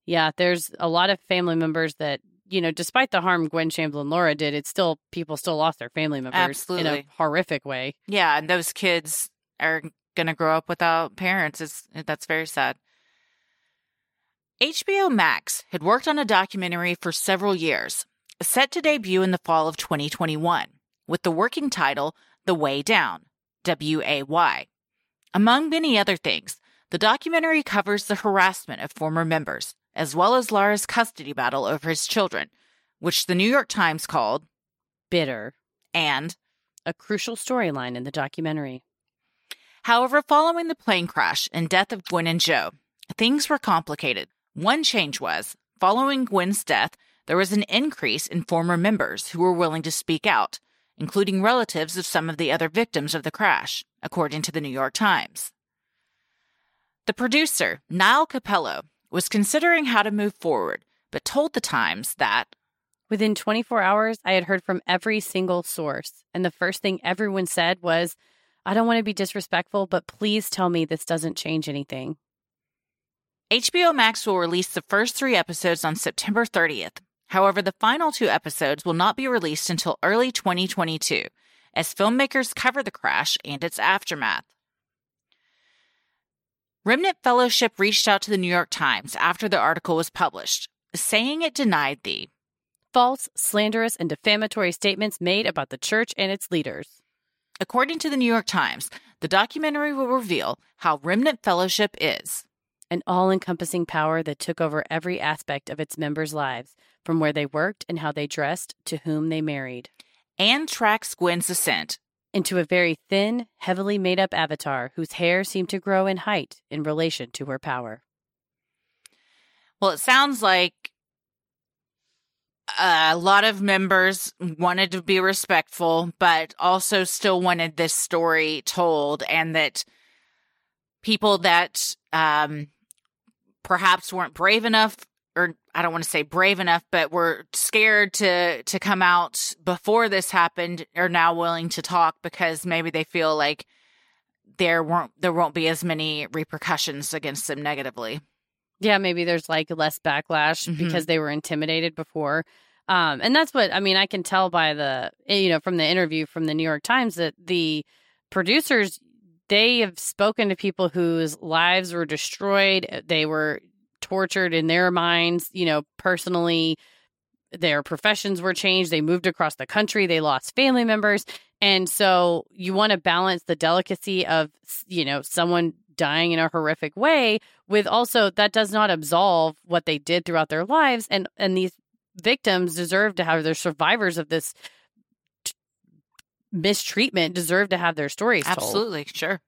yeah, there's a lot of family members that you know, despite the harm Gwen Chamberlain Lara did, it's still people still lost their family members in a horrific way. Yeah, and those kids are going to grow up without parents. It's, that's very sad. HBO Max had worked on a documentary for several years, set to debut in the fall of 2021, with the working title The Way Down, W A Y. Among many other things, the documentary covers the harassment of former members, as well as Lara's custody battle over his children, which the New York Times called Bitter and a crucial storyline in the documentary. However, following the plane crash and death of Gwen and Joe, things were complicated. One change was, following Gwen's death, there was an increase in former members who were willing to speak out, including relatives of some of the other victims of the crash, according to the New York Times. The producer, Niall Capello, was considering how to move forward, but told the Times that Within 24 hours, I had heard from every single source. And the first thing everyone said was, I don't want to be disrespectful, but please tell me this doesn't change anything. HBO Max will release the first three episodes on September 30th. However, the final two episodes will not be released until early 2022, as filmmakers cover the crash and its aftermath. Remnant Fellowship reached out to the New York Times after the article was published, saying it denied the false, slanderous, and defamatory statements made about the church and its leaders. According to the New York Times, the documentary will reveal how Remnant Fellowship is an all encompassing power that took over every aspect of its members' lives, from where they worked and how they dressed to whom they married, and tracks Gwen's ascent into a very thin, heavily made up avatar whose hair seemed to grow in height in relation to her power. Well, it sounds like a lot of members wanted to be respectful, but also still wanted this story told, and that people that um, perhaps weren't brave enough, I don't want to say brave enough, but were scared to to come out before this happened, are now willing to talk because maybe they feel like there won't there won't be as many repercussions against them negatively. Yeah, maybe there's like less backlash Mhm. because they were intimidated before. Um, and that's what I mean. I can tell by the, eh, you know, from the interview from the New York Times that the producers, they have spoken to people whose lives were destroyed. They were tortured in their minds, you know, personally. Their professions were changed. They moved across the country. They lost family members. And so you want to balance the delicacy of, you know, someone dying in a horrific way with also that does not absolve what they did throughout their lives and and these victims deserve to have their survivors of this mistreatment deserve to have their stories told. Absolutely, sure.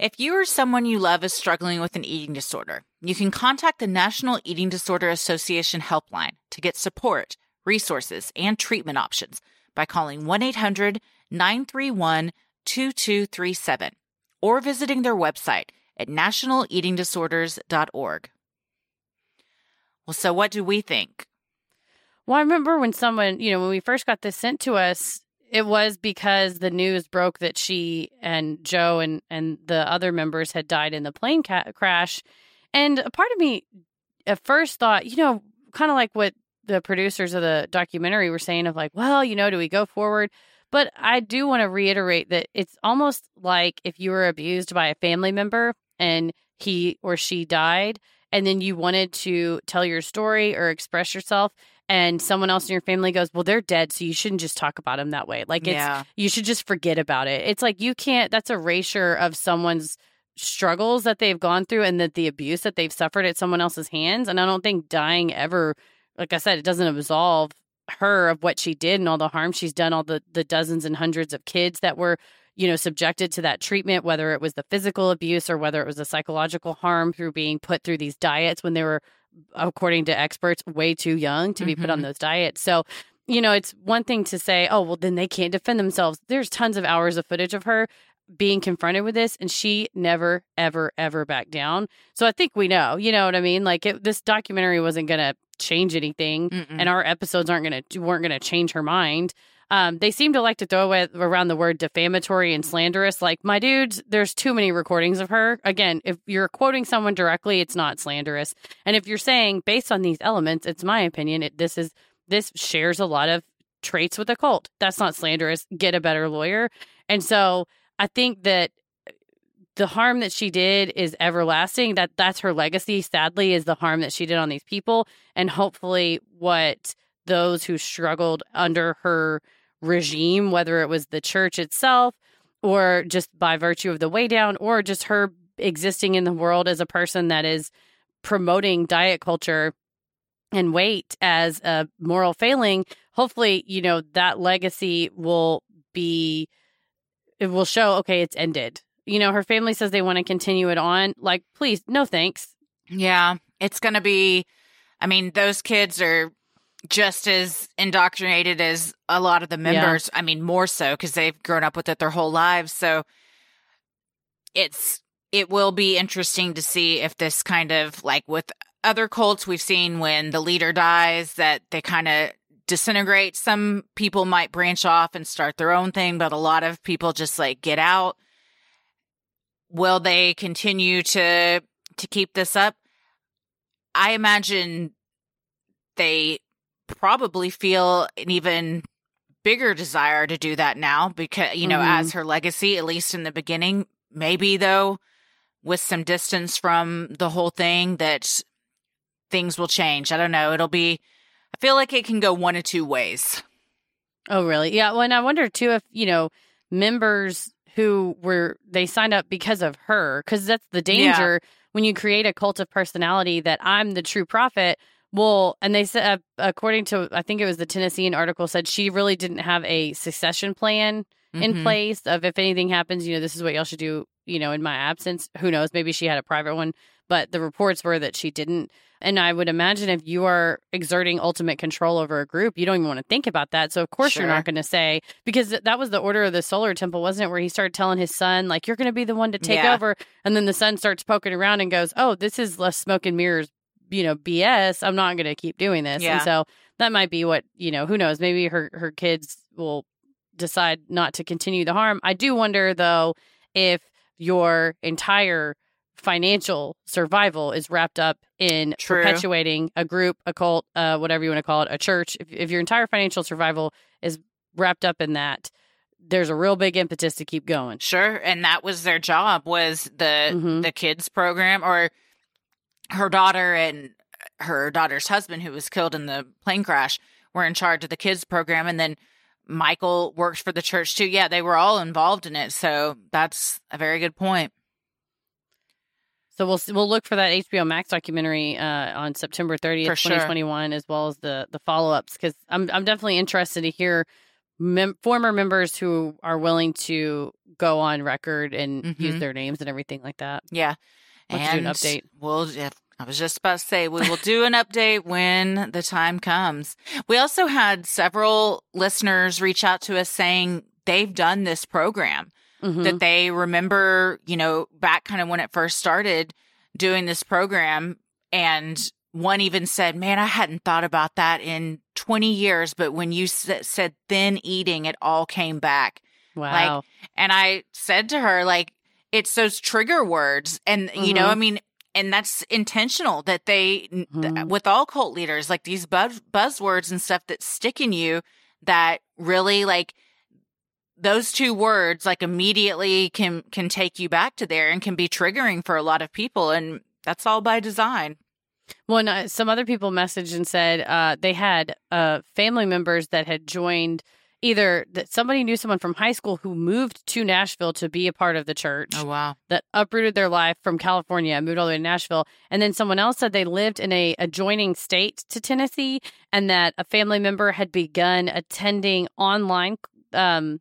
If you or someone you love is struggling with an eating disorder, you can contact the National Eating Disorder Association helpline to get support, resources, and treatment options by calling 1 800 931 2237 or visiting their website at nationaleatingdisorders.org. Well, so what do we think? Well, I remember when someone, you know, when we first got this sent to us, it was because the news broke that she and Joe and and the other members had died in the plane ca- crash, and a part of me at first thought, you know, kind of like what the producers of the documentary were saying of like, well, you know, do we go forward? But I do want to reiterate that it's almost like if you were abused by a family member and he or she died, and then you wanted to tell your story or express yourself, and someone else in your family goes, Well, they're dead, so you shouldn't just talk about them that way. Like, it's, Yeah. you should just forget about it. It's like you can't, that's erasure of someone's struggles that they've gone through and that the abuse that they've suffered at someone else's hands. And I don't think dying ever, like I said, it doesn't absolve her of what she did and all the harm she's done, all the, the dozens and hundreds of kids that were, you know, subjected to that treatment, whether it was the physical abuse or whether it was the psychological harm through being put through these diets when they were, according to experts, way too young to be put on Mhm. those diets. So, you know, it's one thing to say, oh, well, then they can't defend themselves. There's tons of hours of footage of her being confronted with this, and she never, ever, ever backed down. So I think we know, you know what I mean? Like it, this documentary wasn't going to change anything, Mm-mm. and our episodes aren't going to weren't going to change her mind. Um, they seem to like to throw around the word defamatory and slanderous. Like, my dudes, there's too many recordings of her. Again, if you're quoting someone directly, it's not slanderous. And if you're saying based on these elements, it's my opinion. It, this is this shares a lot of traits with a cult. That's not slanderous. Get a better lawyer. And so I think that the harm that she did is everlasting. That that's her legacy. Sadly, is the harm that she did on these people, and hopefully, what those who struggled under her regime, whether it was the church itself or just by virtue of the Weigh Down, or just her existing in the world as a person that is promoting diet culture and weight as a moral failing, hopefully, you know, that legacy will be, it will show, okay, it's ended. You know, her family says they want to continue it on. Like, please, no thanks. Yeah, it's going to be. I mean, those kids are just as indoctrinated as a lot of the Yeah. members. I mean, more so because they've grown up with it their whole lives. So it's it will be interesting to see if this kind of like with other cults we've seen when the leader dies that they kind of disintegrate. Some people might branch off and start their own thing, but a lot of people just like get out. Will they continue to to keep this up? I imagine they probably feel an even bigger desire to do that now because you know Mhm. as her legacy at least in the beginning maybe though with some distance from the whole thing that things will change i don't know it'll be i feel like it can go one of two ways Oh, really? Yeah. Well, and I wonder too if, you know, members who were, they signed up because of her, because that's the danger when you create a cult of personality that I'm the true prophet. Well, and they said, uh, according to, I think it was the Tennessean article said she really didn't have a succession plan in Mhm. place of if anything happens, you know, this is what y'all should do, you know, in my absence. Who knows? Maybe she had a private one, but the reports were that she didn't. And I would imagine if you are exerting ultimate control over a group, you don't even want to think about that. So of course you're not going to say because that was the order of the solar temple, wasn't it? Where he started telling his son like you're going to be the one to take Yeah. over, and then the son starts poking around and goes, "Oh, this is less smoke and mirrors." You know, BS. I'm not going to keep doing this. Yeah. And so that might be what you know. Who knows? Maybe her her kids will decide not to continue the harm. I do wonder though if your entire financial survival is wrapped up in True. perpetuating a group, a cult, uh, whatever you want to call it, a church. If, if your entire financial survival is wrapped up in that, there's a real big impetus to keep going. Sure, and that was their job was the Mhm. the kids program or her daughter and her daughter's husband who was killed in the plane crash were in charge of the kids program and then Michael worked for the church too. Yeah, they were all involved in it. So that's a very good point. So we'll we'll look for that HBO Max documentary uh, on September 30th, For sure. 2021, as well as the the follow ups because I'm I'm definitely interested to hear mem- former members who are willing to go on record and use Mhm. their names and everything like that. Yeah. Let's do an update. We'll, I was just about to say, we will do an update when the time comes. We also had several listeners reach out to us saying they've done this program, Mhm. that they remember, you know, back kind of when it first started doing this program. And one even said, man, I hadn't thought about that in 20 years. But when you s- said thin eating, it all came back. Wow. Like, and I said to her, like, it's those trigger words. And, you know. I mean, and that's intentional that they, th- Mhm. with all cult leaders, like these buzz, buzzwords and stuff that stick in you that really like those two words like immediately can can take you back to there and can be triggering for a lot of people and that's all by design Well, and, uh, some other people messaged and said uh, they had uh, family members that had joined either that somebody knew someone from high school who moved to Nashville to be a part of the church. oh wow that uprooted their life from California and moved all the way to Nashville. And then someone else said they lived in a adjoining state to Tennessee and that a family member had begun attending online um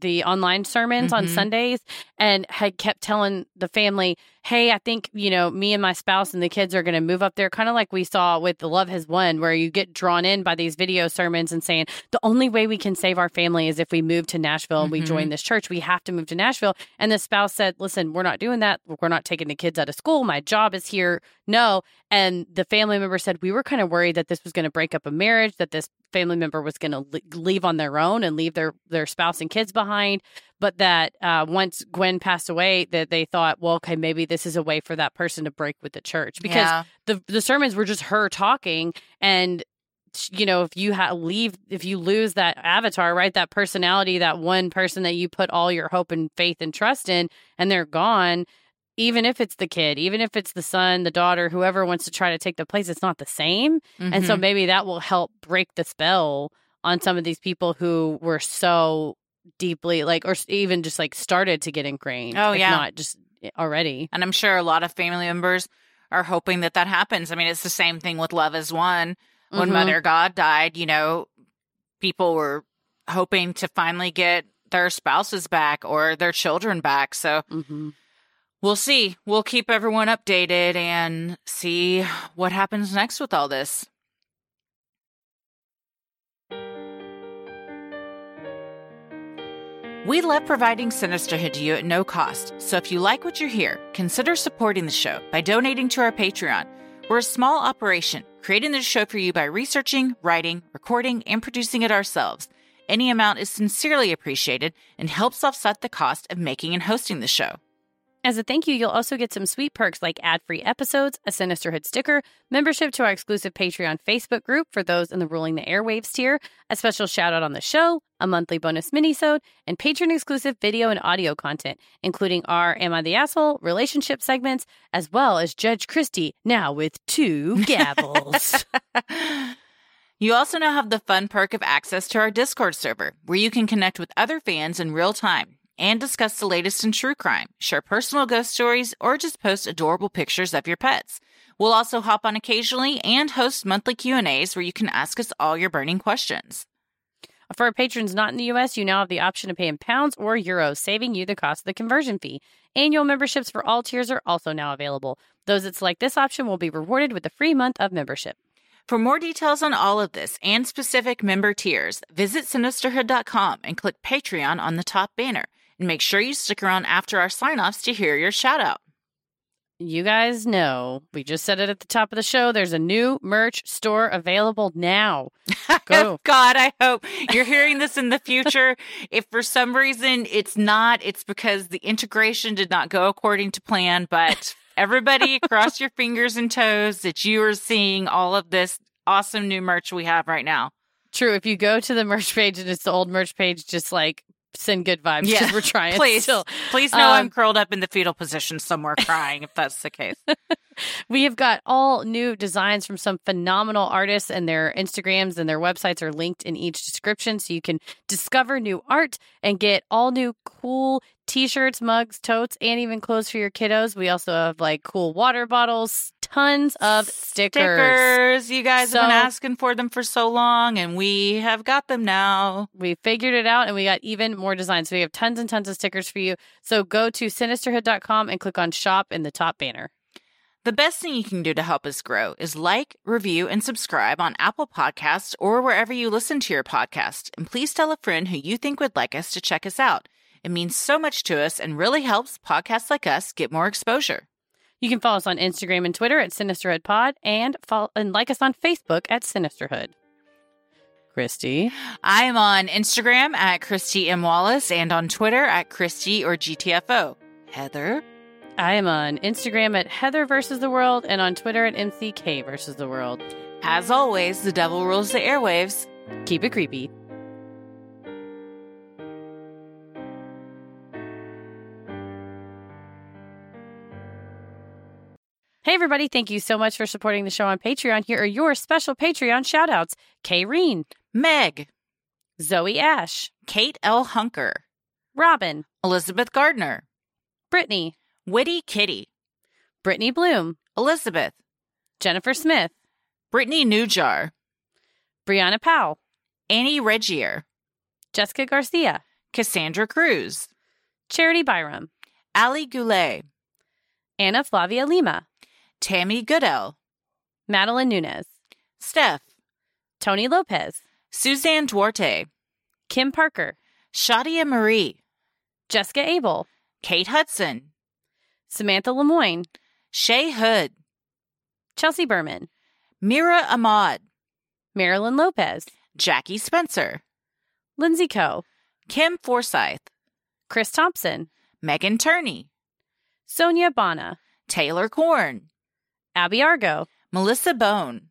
the online sermons on Mhm. Sundays and had kept telling the family, "Hey, I think you know me and my spouse and the kids are going to move up there." Kind of like we saw with the Love Has Won, where you get drawn in by these video sermons and saying the only way we can save our family is if we move to Nashville and we Mhm. join this church. We have to move to Nashville. And the spouse said, "Listen, we're not doing that. We're not taking the kids out of school. My job is here. No." And the family member said, "We were kind of worried that this was going to break up a marriage. That this family member was going to leave on their own and leave their their spouse and kids behind." but that uh, once Gwen passed away, that they thought, well, okay, maybe this is a way for that person to break with the church because Yeah. the the sermons were just her talking, and you know, if you ha- leave, if you lose that avatar, right, that personality, that one person that you put all your hope and faith and trust in, and they're gone. Even if it's the kid, even if it's the son, the daughter, whoever wants to try to take the place, it's not the same. And so Mhm. maybe that will help break the spell on some of these people who were so deeply like or even just like started to get ingrained Oh, if yeah. not just already And I'm sure a lot of family members are hoping that that happens. I mean, it's the same thing with Love Has Won. When Mhm. Mother God died, you know, people were hoping to finally get their spouses back or their children back. So Mm-hmm. We'll see. We'll keep everyone updated and see what happens next with all this. We love providing Sinisterhood to you at no cost, so if you like what you hear, consider supporting the show by donating to our Patreon. We're a small operation, creating this show for you by researching, writing, recording, and producing it ourselves. Any amount is sincerely appreciated and helps offset the cost of making and hosting the show. As a thank you, you'll also get some sweet perks like ad-free episodes, a Sinisterhood sticker, membership to our exclusive Patreon Facebook group for those in the Ruling the Airwaves tier, a special shout out on the show, a monthly bonus minisode, and patron exclusive video and audio content, including our Am I the Asshole relationship segments, as well as Judge Christy, now with two gavels. <laughs> You also now have the fun perk of access to our Discord server, where you can connect with other fans in real time and discuss the latest in true crime, share personal ghost stories, or just post adorable pictures of your pets. We'll also hop on occasionally and host monthly Q&As where you can ask us all your burning questions. For our patrons not in the U.S., you now have the option to pay in pounds or euros, saving you the cost of the conversion fee. Annual memberships for all tiers are also now available. Those that select this option will be rewarded with a free month of membership. For more details on all of this and specific member tiers, visit sinisterhood.com and click Patreon on the top banner. And make sure you stick around after our sign offs to hear your shout out. You guys know, we just said it at the top of the show. There's a new merch store available now. <laughs> Go. God, I hope you're hearing this in the future. if for some reason it's not, it's because the integration did not go according to plan. But <laughs> everybody, cross your fingers and toes that you are seeing all of this awesome new merch we have right now. True. If you go to the merch page and it's the old merch page, just like send good vibes because we're trying <laughs> Please, still. please know I'm Um, curled up in the fetal position somewhere crying if that's the case. <laughs> We have got all new designs from some phenomenal artists, and their Instagrams and their websites are linked in each description. So you can discover new art and get all new cool t shirts, mugs, totes, and even clothes for your kiddos. We also have like cool water bottles, tons of stickers. Stickers. You guys have been asking for them for so long, and we have got them now. We figured it out and we got even more designs. So we have tons and tons of stickers for you. So go to sinisterhood.com and click on shop in the top banner. The best thing you can do to help us grow is like, review, and subscribe on Apple Podcasts or wherever you listen to your podcast. And please tell a friend who you think would like us to check us out. It means so much to us and really helps podcasts like us get more exposure. You can follow us on Instagram and Twitter at Sinisterhood Pod and follow and like us on Facebook at Sinisterhood. Christy. I am on Instagram at Christy M. Wallace and on Twitter at Christy or GTFO. Heather? I am on Instagram at Heather versus the world and on Twitter at MCK versus the world. As always, the devil rules the airwaves. Keep it creepy. Hey, everybody. Thank you so much for supporting the show on Patreon. Here are your special Patreon shout outs Kay Meg, Zoe Ash, Kate L. Hunker, Robin, Elizabeth Gardner, Brittany, Witty Kitty, Brittany Bloom, Elizabeth, Jennifer Smith, Brittany Newjar, Brianna Powell, Annie Regier, Jessica Garcia, Cassandra Cruz, Charity Byram, Ali Goulet, Anna Flavia Lima, Tammy Goodell, Madeline Nunez, Steph, Tony Lopez, Suzanne Duarte, Kim Parker, Shadia Marie, Jessica Abel, Kate Hudson, Samantha Lemoyne, Shay Hood, Chelsea Berman, Mira Ahmad, Marilyn Lopez, Jackie Spencer, Lindsay Coe, Kim Forsyth, Chris Thompson, Megan Turney, Sonia Bana, Taylor Korn, Abby Argo, Melissa Bone,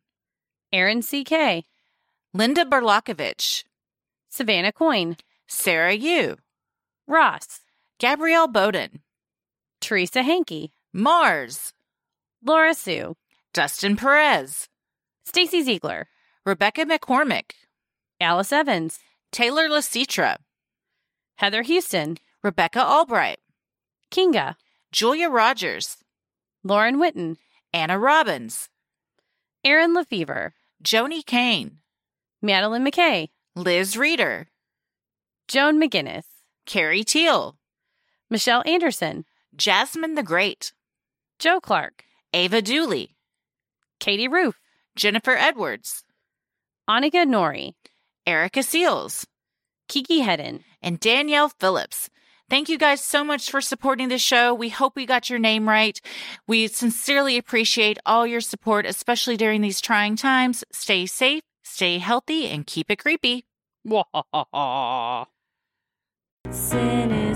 Aaron C.K., Linda Berlakovich, Savannah Coyne, Sarah Yu, Ross, Gabrielle Bowden, Teresa Hankey, Mars, Laura Sue, Dustin Perez, Stacy Ziegler, Rebecca McCormick, Alice Evans, Taylor Lasitra, Heather Houston, Rebecca Albright, Kinga, Julia Rogers, Lauren Witten, Anna Robbins, Aaron Lefevre, Joni Kane, Madeline McKay, Liz Reeder, Joan McGinnis, Carrie Teal, Michelle Anderson, Jasmine the Great, Joe Clark, Ava Dooley, Katie Roof, Jennifer Edwards, Annika Nori, Erica Seals, Kiki Hedden, and Danielle Phillips. Thank you guys so much for supporting the show. We hope we got your name right. We sincerely appreciate all your support, especially during these trying times. Stay safe, stay healthy, and keep it creepy. <laughs> Sinister